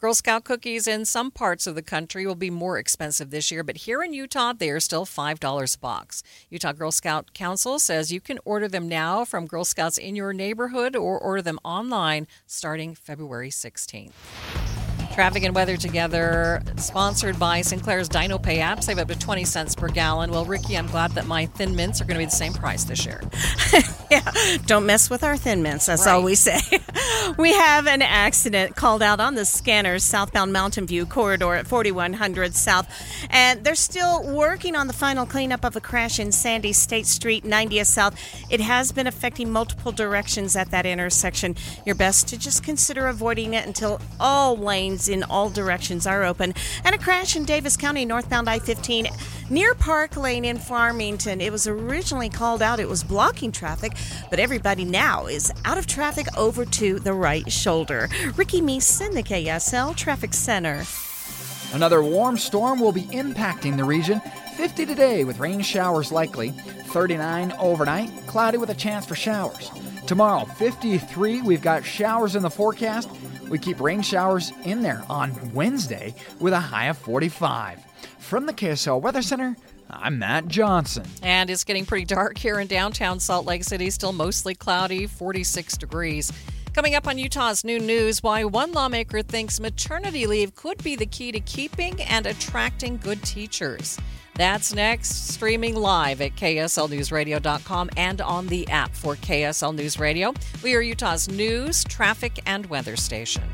Girl Scout cookies in some parts of the country will be more expensive this year, but here in Utah, they are still $5 a box. Utah Girl Scout Council says you can order them now from Girl Scouts in your neighborhood or order them online starting February 16th. Traffic and weather together, sponsored by Sinclair's Dino Pay app. Save up to 20 cents per gallon. Well, Ricky, I'm glad that my thin mints are going to be the same price this year. [LAUGHS] [LAUGHS] yeah, don't mess with our thin mints. That's Right. all we say. [LAUGHS] we have an accident called out on the scanners southbound Mountain View corridor at 4100 South, and they're still working on the final cleanup of a crash in Sandy State Street, 90th South. It has been affecting multiple directions at that intersection. Your best to just consider avoiding it until all lanes in all directions are open. And a crash in Davis County, northbound I 15, near Park Lane in Farmington. It was originally called out, it was blocking traffic, but everybody now is out of traffic over to the right shoulder. Ricky Meeson, the KSL Traffic Center. Another warm storm will be impacting the region. 50 today with rain showers likely. 39 overnight, cloudy with a chance for showers. Tomorrow, 53, we've got showers in the forecast. We keep rain showers in there on Wednesday with a high of 45. From the KSL Weather Center, I'm Matt Johnson. And it's getting pretty dark here in downtown Salt Lake City, still mostly cloudy, 46 degrees. Coming up on Utah's new news, why one lawmaker thinks maternity leave could be the key to keeping and attracting good teachers. That's next, streaming live at KSLNewsRadio.com and on the app for KSL News Radio. We are Utah's news, traffic, and weather station.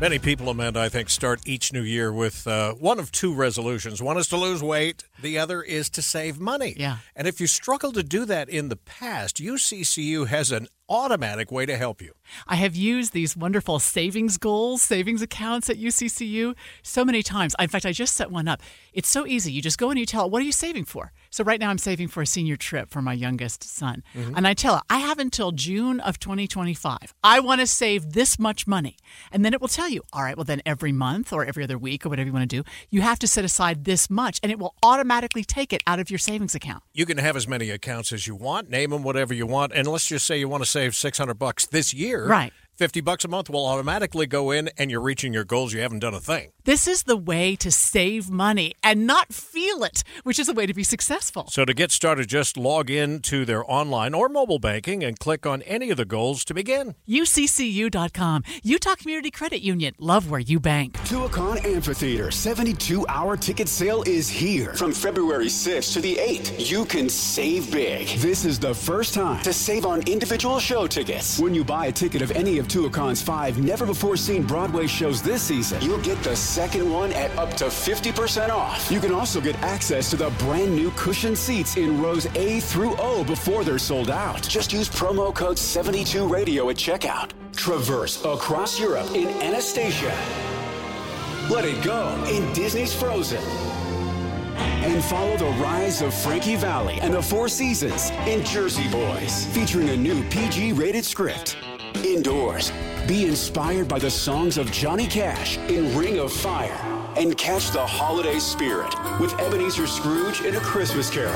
Many people, Amanda, I think, start each new year with uh, one of two resolutions. One is to lose weight, the other is to save money. Yeah. And if you struggle to do that in the past, UCCU has an automatic way to help you. I have used these wonderful savings goals, savings accounts at UCCU so many times. In fact, I just set one up. It's so easy. You just go and you tell it, what are you saving for? So right now I'm saving for a senior trip for my youngest son. Mhm. And I tell it, I have until June of 2025. I want to save this much money. And then it will tell you, all right, well, then every month or every other week or whatever you want to do, you have to set aside this much and it will automatically take it out of your savings account. You can have as many accounts as you want, name them whatever you want, and let's just say you want to save 600 bucks this year. Right. 50 bucks a month will automatically go in and you're reaching your goals. You haven't done a thing. This is the way to save money and not feel it, which is a way to be successful. So to get started, just log in to their online or mobile banking and click on any of the goals to begin. UCCU.com, Utah Community Credit Union. Love where you bank. Tuacahn Amphitheater 72 hour ticket sale is here. From February 6th to the 8th, you can save big. This is the first time to save on individual show tickets. When you buy a ticket of any of Tuacahn's five never before seen Broadway shows this season, you'll get the second one at up to 50% off. You can also get access to the brand new cushion seats in rows A through O before they're sold out. Just use promo code 72radio at checkout. Traverse across Europe in Anastasia. Let it go in Disney's Frozen. And follow the rise of Frankie Valli and the Four Seasons in Jersey Boys, featuring a new PG rated script. Indoors, be inspired by the songs of Johnny Cash in Ring of Fire and catch the holiday spirit with Ebenezer Scrooge in A Christmas Carol.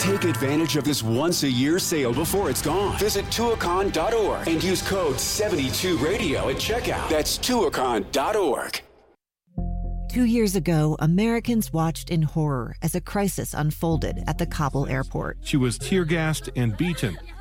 Take advantage of this once a year sale before it's gone. Visit tuacahn.org and use code 72radio at checkout. That's tuacahn.org. Two years ago, Americans watched in horror as a crisis unfolded at the Kabul airport. She was tear gassed and beaten.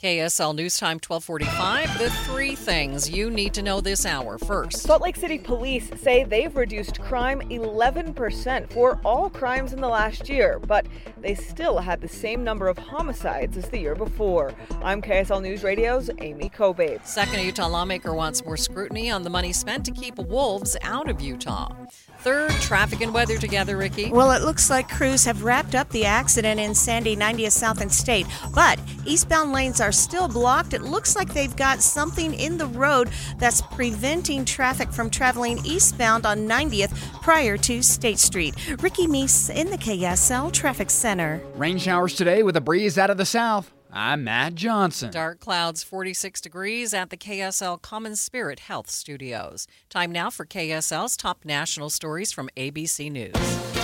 KSL News Time 1245. The three things you need to know this hour. First, Salt Lake City police say they've reduced crime 11% for all crimes in the last year, but they still had the same number of homicides as the year before. I'm KSL News Radio's Amy Kobe. Second, a Utah lawmaker wants more scrutiny on the money spent to keep wolves out of Utah. Third, traffic and weather together, Ricky. Well, it looks like crews have wrapped up the accident in Sandy 90th South and State, but eastbound lanes are still blocked. It looks like they've got something in the road that's preventing traffic from traveling eastbound on 90th prior to State Street. Ricky Meese in the KSL Traffic Center. Rain showers today with a breeze out of the south. I'm Matt Johnson. Dark clouds 46 degrees at the KSL Common Spirit Health Studios. Time now for KSL's top national stories from ABC News.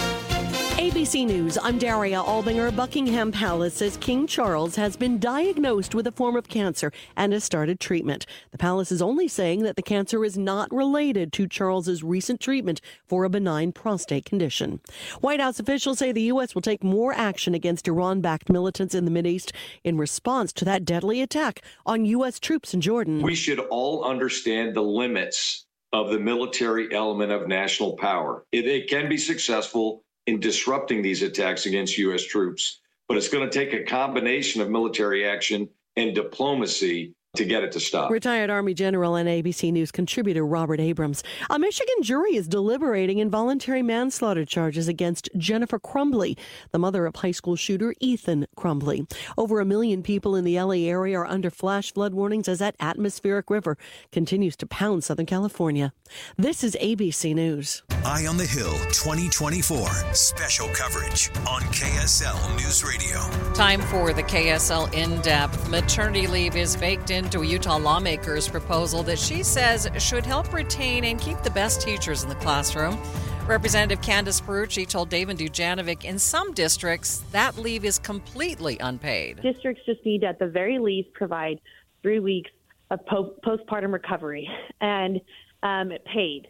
ABC News, I'm Daria Albinger. Buckingham Palace says King Charles has been diagnosed with a form of cancer and has started treatment. The palace is only saying that the cancer is not related to Charles's recent treatment for a benign prostate condition. White House officials say the U.S. will take more action against Iran backed militants in the Mideast in response to that deadly attack on U.S. troops in Jordan. We should all understand the limits of the military element of national power. It, it can be successful in disrupting these attacks against U.S. troops. But it's going to take a combination of military action and diplomacy to get it to stop. Retired Army General and ABC News contributor Robert Abrams. A Michigan jury is deliberating involuntary manslaughter charges against Jennifer Crumbley, the mother of high school shooter Ethan Crumbley. Over a million people in the LA area are under flash flood warnings as that atmospheric river continues to pound Southern California. This is ABC News. Eye on the Hill 2024 special coverage on KSL News Radio. Time for the KSL in depth. Maternity leave is baked into a Utah lawmaker's proposal that she says should help retain and keep the best teachers in the classroom. Representative Candice Pierucci told David Dujanovic in some districts that leave is completely unpaid. Districts just need, to, at the very least, provide three weeks of po- postpartum recovery [LAUGHS] and um, paid.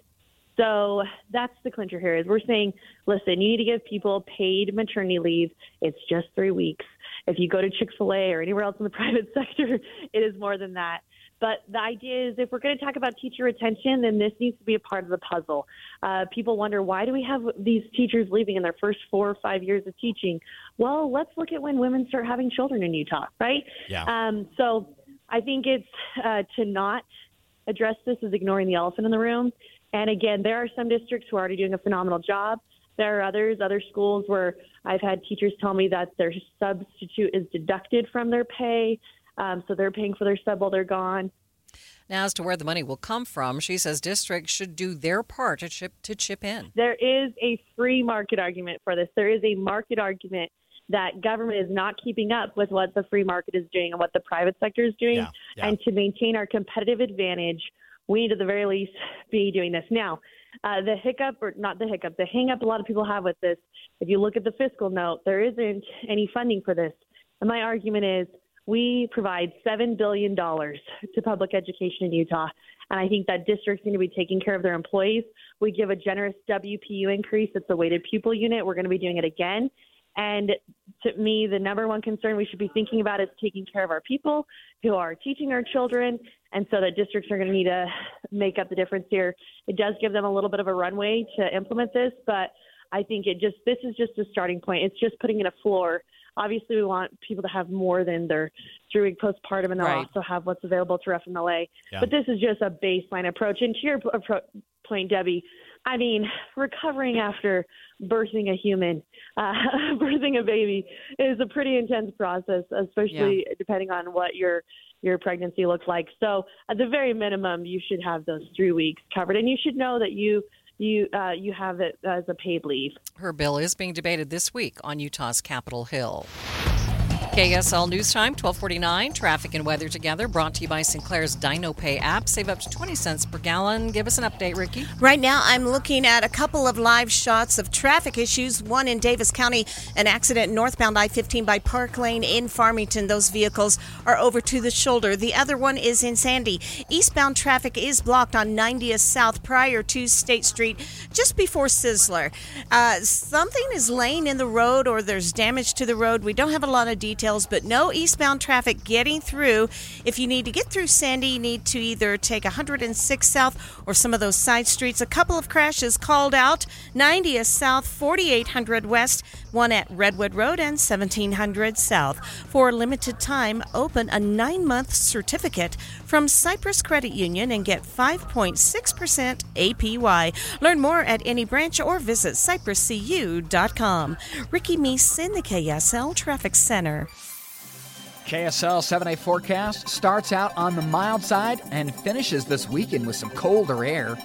So that's the clincher here is we're saying, listen, you need to give people paid maternity leave. It's just three weeks. If you go to Chick fil A or anywhere else in the [LAUGHS] private sector, it is more than that. But the idea is if we're going to talk about teacher retention, then this needs to be a part of the puzzle. Uh, people wonder why do we have these teachers leaving in their first four or five years of teaching? Well, let's look at when women start having children in Utah, right? Yeah. Um, so I think it's uh, to not address this is ignoring the elephant in the room. And again, there are some districts who are already doing a phenomenal job. There are others, other schools where I've had teachers tell me that their substitute is deducted from their pay. Um, so they're paying for their sub while they're gone. Now, as to where the money will come from, she says districts should do their part to chip to chip in. There is a free market argument for this. There is a market argument that government is not keeping up with what the free market is doing and what the private sector is doing. Yeah, yeah. And to maintain our competitive advantage, we need at the very least be doing this. Now, uh, the hiccup, or not the hiccup, the hang up a lot of people have with this, if you look at the fiscal note, there isn't any funding for this. And my argument is we provide $7 billion to public education in Utah. And I think that districts need to be taking care of their employees. We give a generous WPU increase. It's a weighted pupil unit. We're going to be doing it again. And to me, the number one concern we should be thinking about is taking care of our people who are teaching our children. And so the districts are going to need to make up the difference here. It does give them a little bit of a runway to implement this, but I think it just, this is just a starting point. It's just putting in a floor. Obviously, we want people to have more than their three week postpartum, and they'll Right. also have what's available to FMLA. Yeah. But this is just a baseline approach. And to your appro- point, Debbie, I mean, recovering after birthing a human, uh, [LAUGHS] birthing a baby is a pretty intense process, especially depending on what your your pregnancy looks like. So, at the very minimum, you should have those three weeks covered, and you should know that you you uh, you have it as a paid leave. Her bill is being debated this week on Utah's Capitol Hill. KSL News Time, 1249. Traffic and weather together, brought to you by Sinclair's Dino Pay app. Save up to 20 cents per gallon. Give us an update, Ricky. Right now, I'm looking at a couple of live shots of traffic issues. One in Davis County, an accident northbound I 15 by Park Lane in Farmington. Those vehicles are over to the shoulder. The other one is in Sandy. Eastbound traffic is blocked on 90th South prior to State Street, just before Sizzler. Uh, something is laying in the road or there's damage to the road. We don't have a lot of details details, but no eastbound traffic getting through. If you need to get through Sandy, you need to either take 106 South or some of those side streets. A couple of crashes called out 90th South, 4800 West, one at Redwood Road and 1700 South. For a limited time, open a nine month certificate from Cyprus Credit Union and get 5.6% APY. Learn more at any branch or visit cypruscu.com. Ricky Meese in the KSL Traffic Center. KSL 7 day forecast starts out on the mild side and finishes this weekend with some colder air.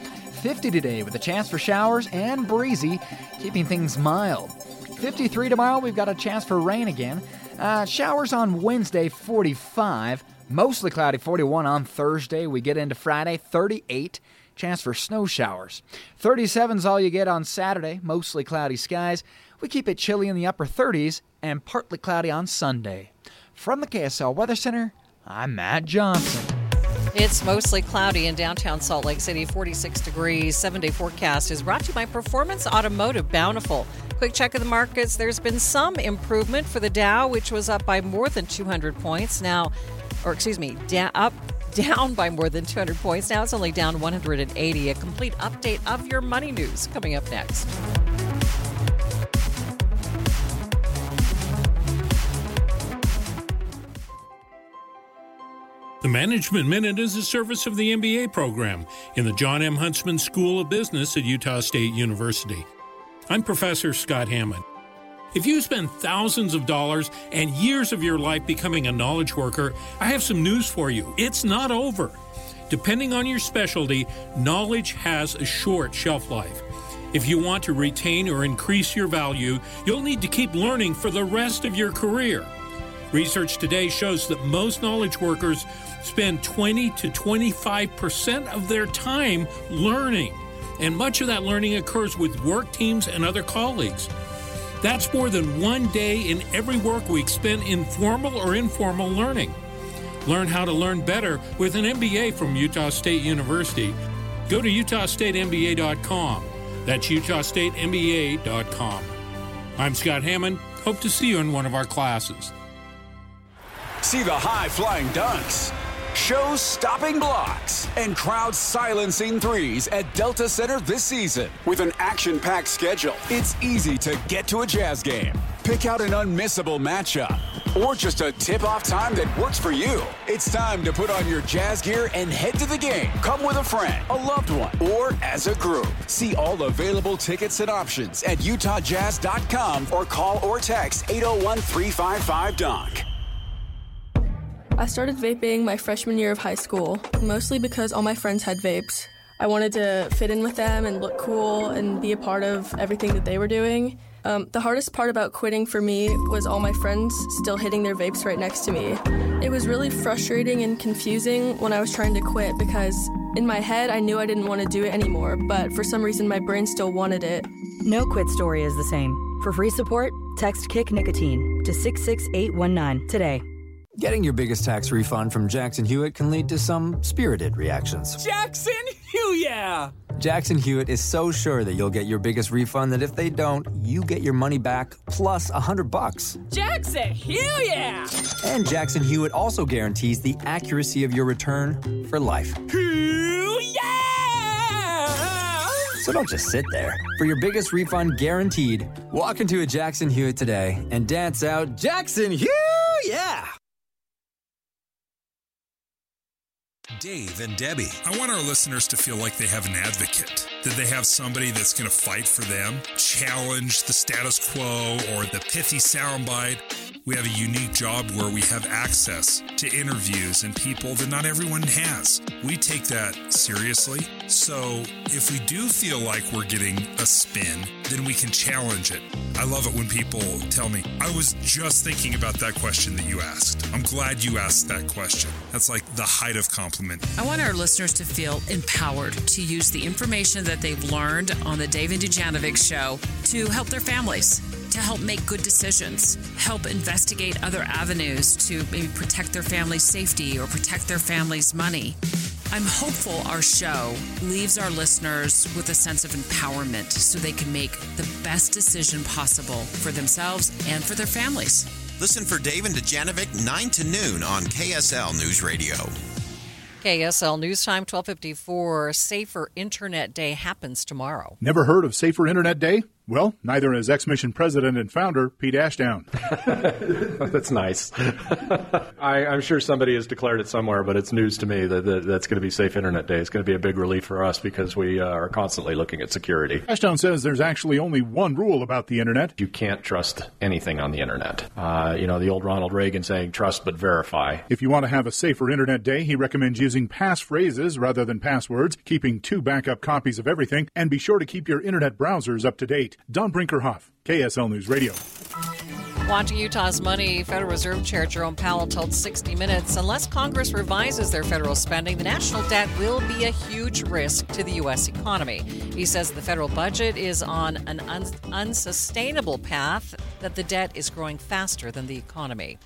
50 today with a chance for showers and breezy, keeping things mild. 53 tomorrow, we've got a chance for rain again. Uh, showers on Wednesday, 45. Mostly cloudy, 41 on Thursday. We get into Friday, 38. Chance for snow showers. 37 is all you get on Saturday, mostly cloudy skies. We keep it chilly in the upper 30s and partly cloudy on Sunday. From the KSL Weather Center, I'm Matt Johnson. It's mostly cloudy in downtown Salt Lake City, 46 degrees. Seven day forecast is brought to you by Performance Automotive Bountiful. Quick check of the markets. There's been some improvement for the Dow, which was up by more than 200 points. Now, or excuse me, down, up [LAUGHS] down by more than 200 points. Now it's only down 180. A complete update of your money news coming up next. The Management Minute is a service of the MBA program in the John M. Huntsman School of Business at Utah State University. I'm Professor Scott Hammond. If you spend thousands of dollars and years of your life becoming a knowledge worker, I have some news for you. It's not over. Depending on your specialty, knowledge has a short shelf life. If you want to retain or increase your value, you'll need to keep learning for the rest of your career. Research today shows that most knowledge workers spend 20 to 25% of their time learning, and much of that learning occurs with work teams and other colleagues. That's more than one day in every work week spent in formal or informal learning. Learn how to learn better with an MBA from Utah State University. Go to utahstatemba.com. That's utahstatemba.com. I'm Scott Hammond. Hope to see you in one of our classes. See the high flying dunks, show stopping blocks, and crowd silencing threes at Delta Center this season. With an action packed schedule, it's easy to get to a jazz game. Pick out an unmissable matchup or just a tip off time that works for you. It's time to put on your jazz gear and head to the game. Come with a friend, a loved one, or as a group. See all available tickets and options at utahjazz.com or call or text 801 355 Dunk. I started vaping my freshman year of high school, mostly because all my friends had vapes. I wanted to fit in with them and look cool and be a part of everything that they were doing. Um, the hardest part about quitting for me was all my friends still hitting their vapes right next to me. It was really frustrating and confusing when I was trying to quit because in my head I knew I didn't want to do it anymore, but for some reason my brain still wanted it. No quit story is the same. For free support, text Kick Nicotine to 66819 today. Getting your biggest tax refund from Jackson Hewitt can lead to some spirited reactions. Jackson Hewitt! Yeah! Jackson Hewitt is so sure that you'll get your biggest refund that if they don't, you get your money back plus a hundred bucks. Jackson Hewitt! Yeah! And Jackson Hewitt also guarantees the accuracy of your return for life. Yeah! So don't just sit there. For your biggest refund guaranteed, walk into a Jackson Hewitt today and dance out Jackson Hewitt! Yeah! Dave and Debbie. I want our listeners to feel like they have an advocate, that they have somebody that's going to fight for them, challenge the status quo or the pithy soundbite. We have a unique job where we have access to interviews and people that not everyone has. We take that seriously. So if we do feel like we're getting a spin, then we can challenge it. I love it when people tell me, I was just thinking about that question that you asked. I'm glad you asked that question. That's like the height of compliment. I want our listeners to feel empowered to use the information that they've learned on the David Dujanovic show to help their families to help make good decisions, help investigate other avenues to maybe protect their family's safety or protect their family's money. I'm hopeful our show leaves our listeners with a sense of empowerment so they can make the best decision possible for themselves and for their families. Listen for Dave and Dujanovic 9 to noon on KSL News Radio. KSL News Time 1254. Safer Internet Day happens tomorrow. Never heard of Safer Internet Day? Well, neither is X Mission president and founder Pete Ashdown. [LAUGHS] [LAUGHS] that's nice. [LAUGHS] I, am sure somebody has declared it somewhere, but it's news to me that, that that's going to be Safe Internet Day. It's going to be a big relief for us because we uh, are constantly looking at security. Ashdown says there's actually only one rule about the internet. You can't trust anything on the internet. Uh, you know, the old Ronald Reagan saying, trust but verify. If you want to have a safer Internet Day, he recommends using passphrases rather than passwords, keeping two backup copies of everything, and be sure to keep your internet browsers up to date. Don Brinkerhoff, KSL News Radio. Watching Utah's money, Federal Reserve Chair Jerome Powell told 60 Minutes unless Congress revises their federal spending, the national debt will be a huge risk to the U.S. economy. He says the federal budget is on an un- unsustainable path, that the debt is growing faster than the economy.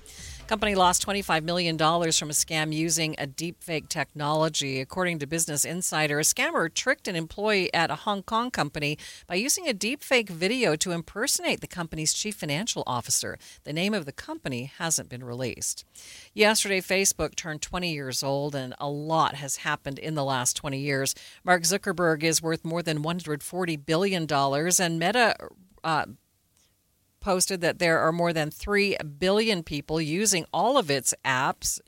Company lost $25 million from a scam using a deepfake technology. According to Business Insider, a scammer tricked an employee at a Hong Kong company by using a deepfake video to impersonate the company's chief financial officer. The name of the company hasn't been released. Yesterday, Facebook turned 20 years old, and a lot has happened in the last 20 years. Mark Zuckerberg is worth more than $140 billion, and Meta. Uh, posted that there are more than 3 billion people using all of its apps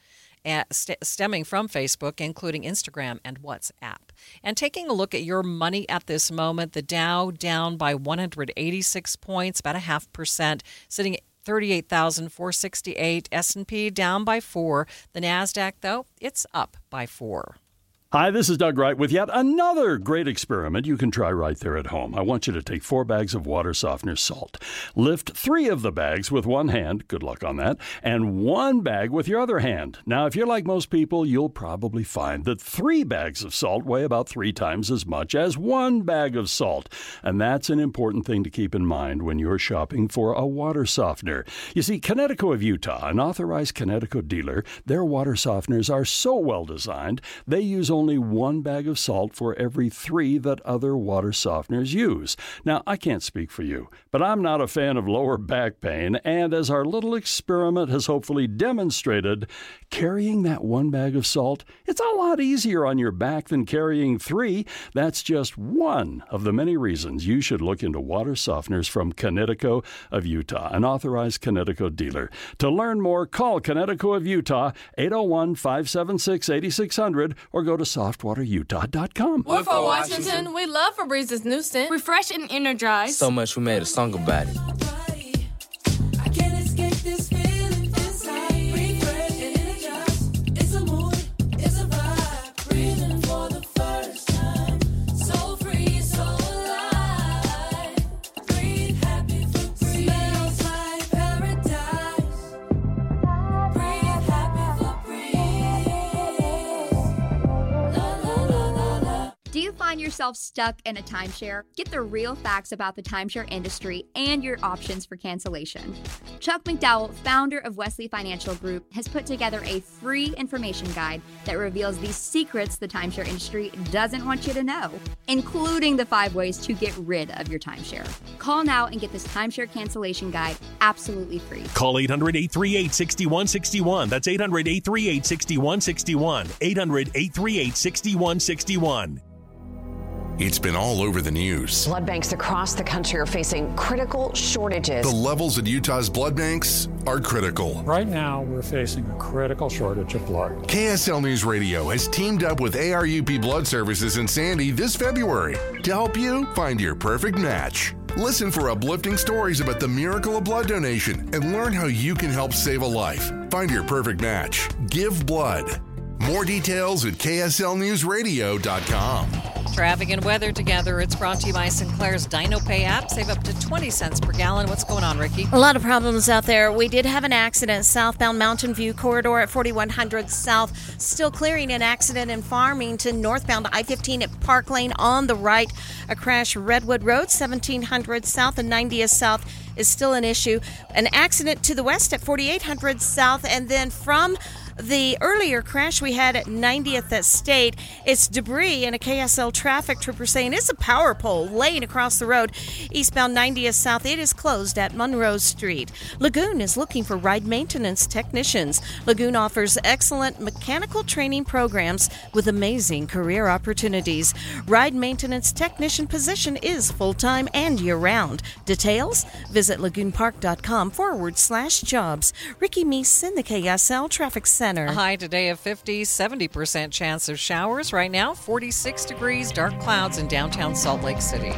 at, st- stemming from Facebook, including Instagram and WhatsApp. And taking a look at your money at this moment, the Dow down by 186 points, about a half percent, sitting at 38,468. S&P down by 4. The Nasdaq though, it's up by 4. Hi, this is Doug Wright with yet another great experiment you can try right there at home. I want you to take four bags of water softener salt. Lift three of the bags with one hand, good luck on that, and one bag with your other hand. Now, if you're like most people, you'll probably find that three bags of salt weigh about three times as much as one bag of salt. And that's an important thing to keep in mind when you're shopping for a water softener. You see, Kinetico of Utah, an authorized Kinetico dealer, their water softeners are so well designed, they use only only one bag of salt for every three that other water softeners use. Now, I can't speak for you, but I'm not a fan of lower back pain, and as our little experiment has hopefully demonstrated, carrying that one bag of salt, it's a lot easier on your back than carrying three. That's just one of the many reasons you should look into water softeners from Kinetico of Utah, an authorized Kinetico dealer. To learn more, call Kinetico of Utah 801 576 8600 or go to softwaterutah.com. We're for Washington. We love Febreze's new scent. Refresh and energize. So much we made a song about it. Find yourself stuck in a timeshare? Get the real facts about the timeshare industry and your options for cancellation. Chuck McDowell, founder of Wesley Financial Group, has put together a free information guide that reveals the secrets the timeshare industry doesn't want you to know, including the five ways to get rid of your timeshare. Call now and get this timeshare cancellation guide absolutely free. Call 800 838 6161. That's 800 838 6161. 800 838 6161. It's been all over the news. Blood banks across the country are facing critical shortages. The levels at Utah's blood banks are critical. Right now, we're facing a critical shortage of blood. KSL News Radio has teamed up with ARUP Blood Services in Sandy this February to help you find your perfect match. Listen for uplifting stories about the miracle of blood donation and learn how you can help save a life. Find your perfect match. Give blood. More details at KSLNewsRadio.com. Traffic and weather together. It's brought to you by Sinclair's DinoPay app. Save up to 20 cents per gallon. What's going on, Ricky? A lot of problems out there. We did have an accident southbound Mountain View corridor at 4100 South. Still clearing an accident in Farmington, northbound I 15 at Park Lane on the right. A crash Redwood Road, 1700 South and 90th South is still an issue. An accident to the west at 4800 South, and then from the earlier crash we had at 90th at State, it's debris and a KSL traffic trooper saying it's a power pole laying across the road. Eastbound 90th South, it is closed at Monroe Street. Lagoon is looking for ride maintenance technicians. Lagoon offers excellent mechanical training programs with amazing career opportunities. Ride maintenance technician position is full time and year round. Details? Visit lagoonpark.com forward slash jobs. Ricky Meese in the KSL Traffic Center. A high today of 50, 70% chance of showers. Right now, 46 degrees, dark clouds in downtown Salt Lake City.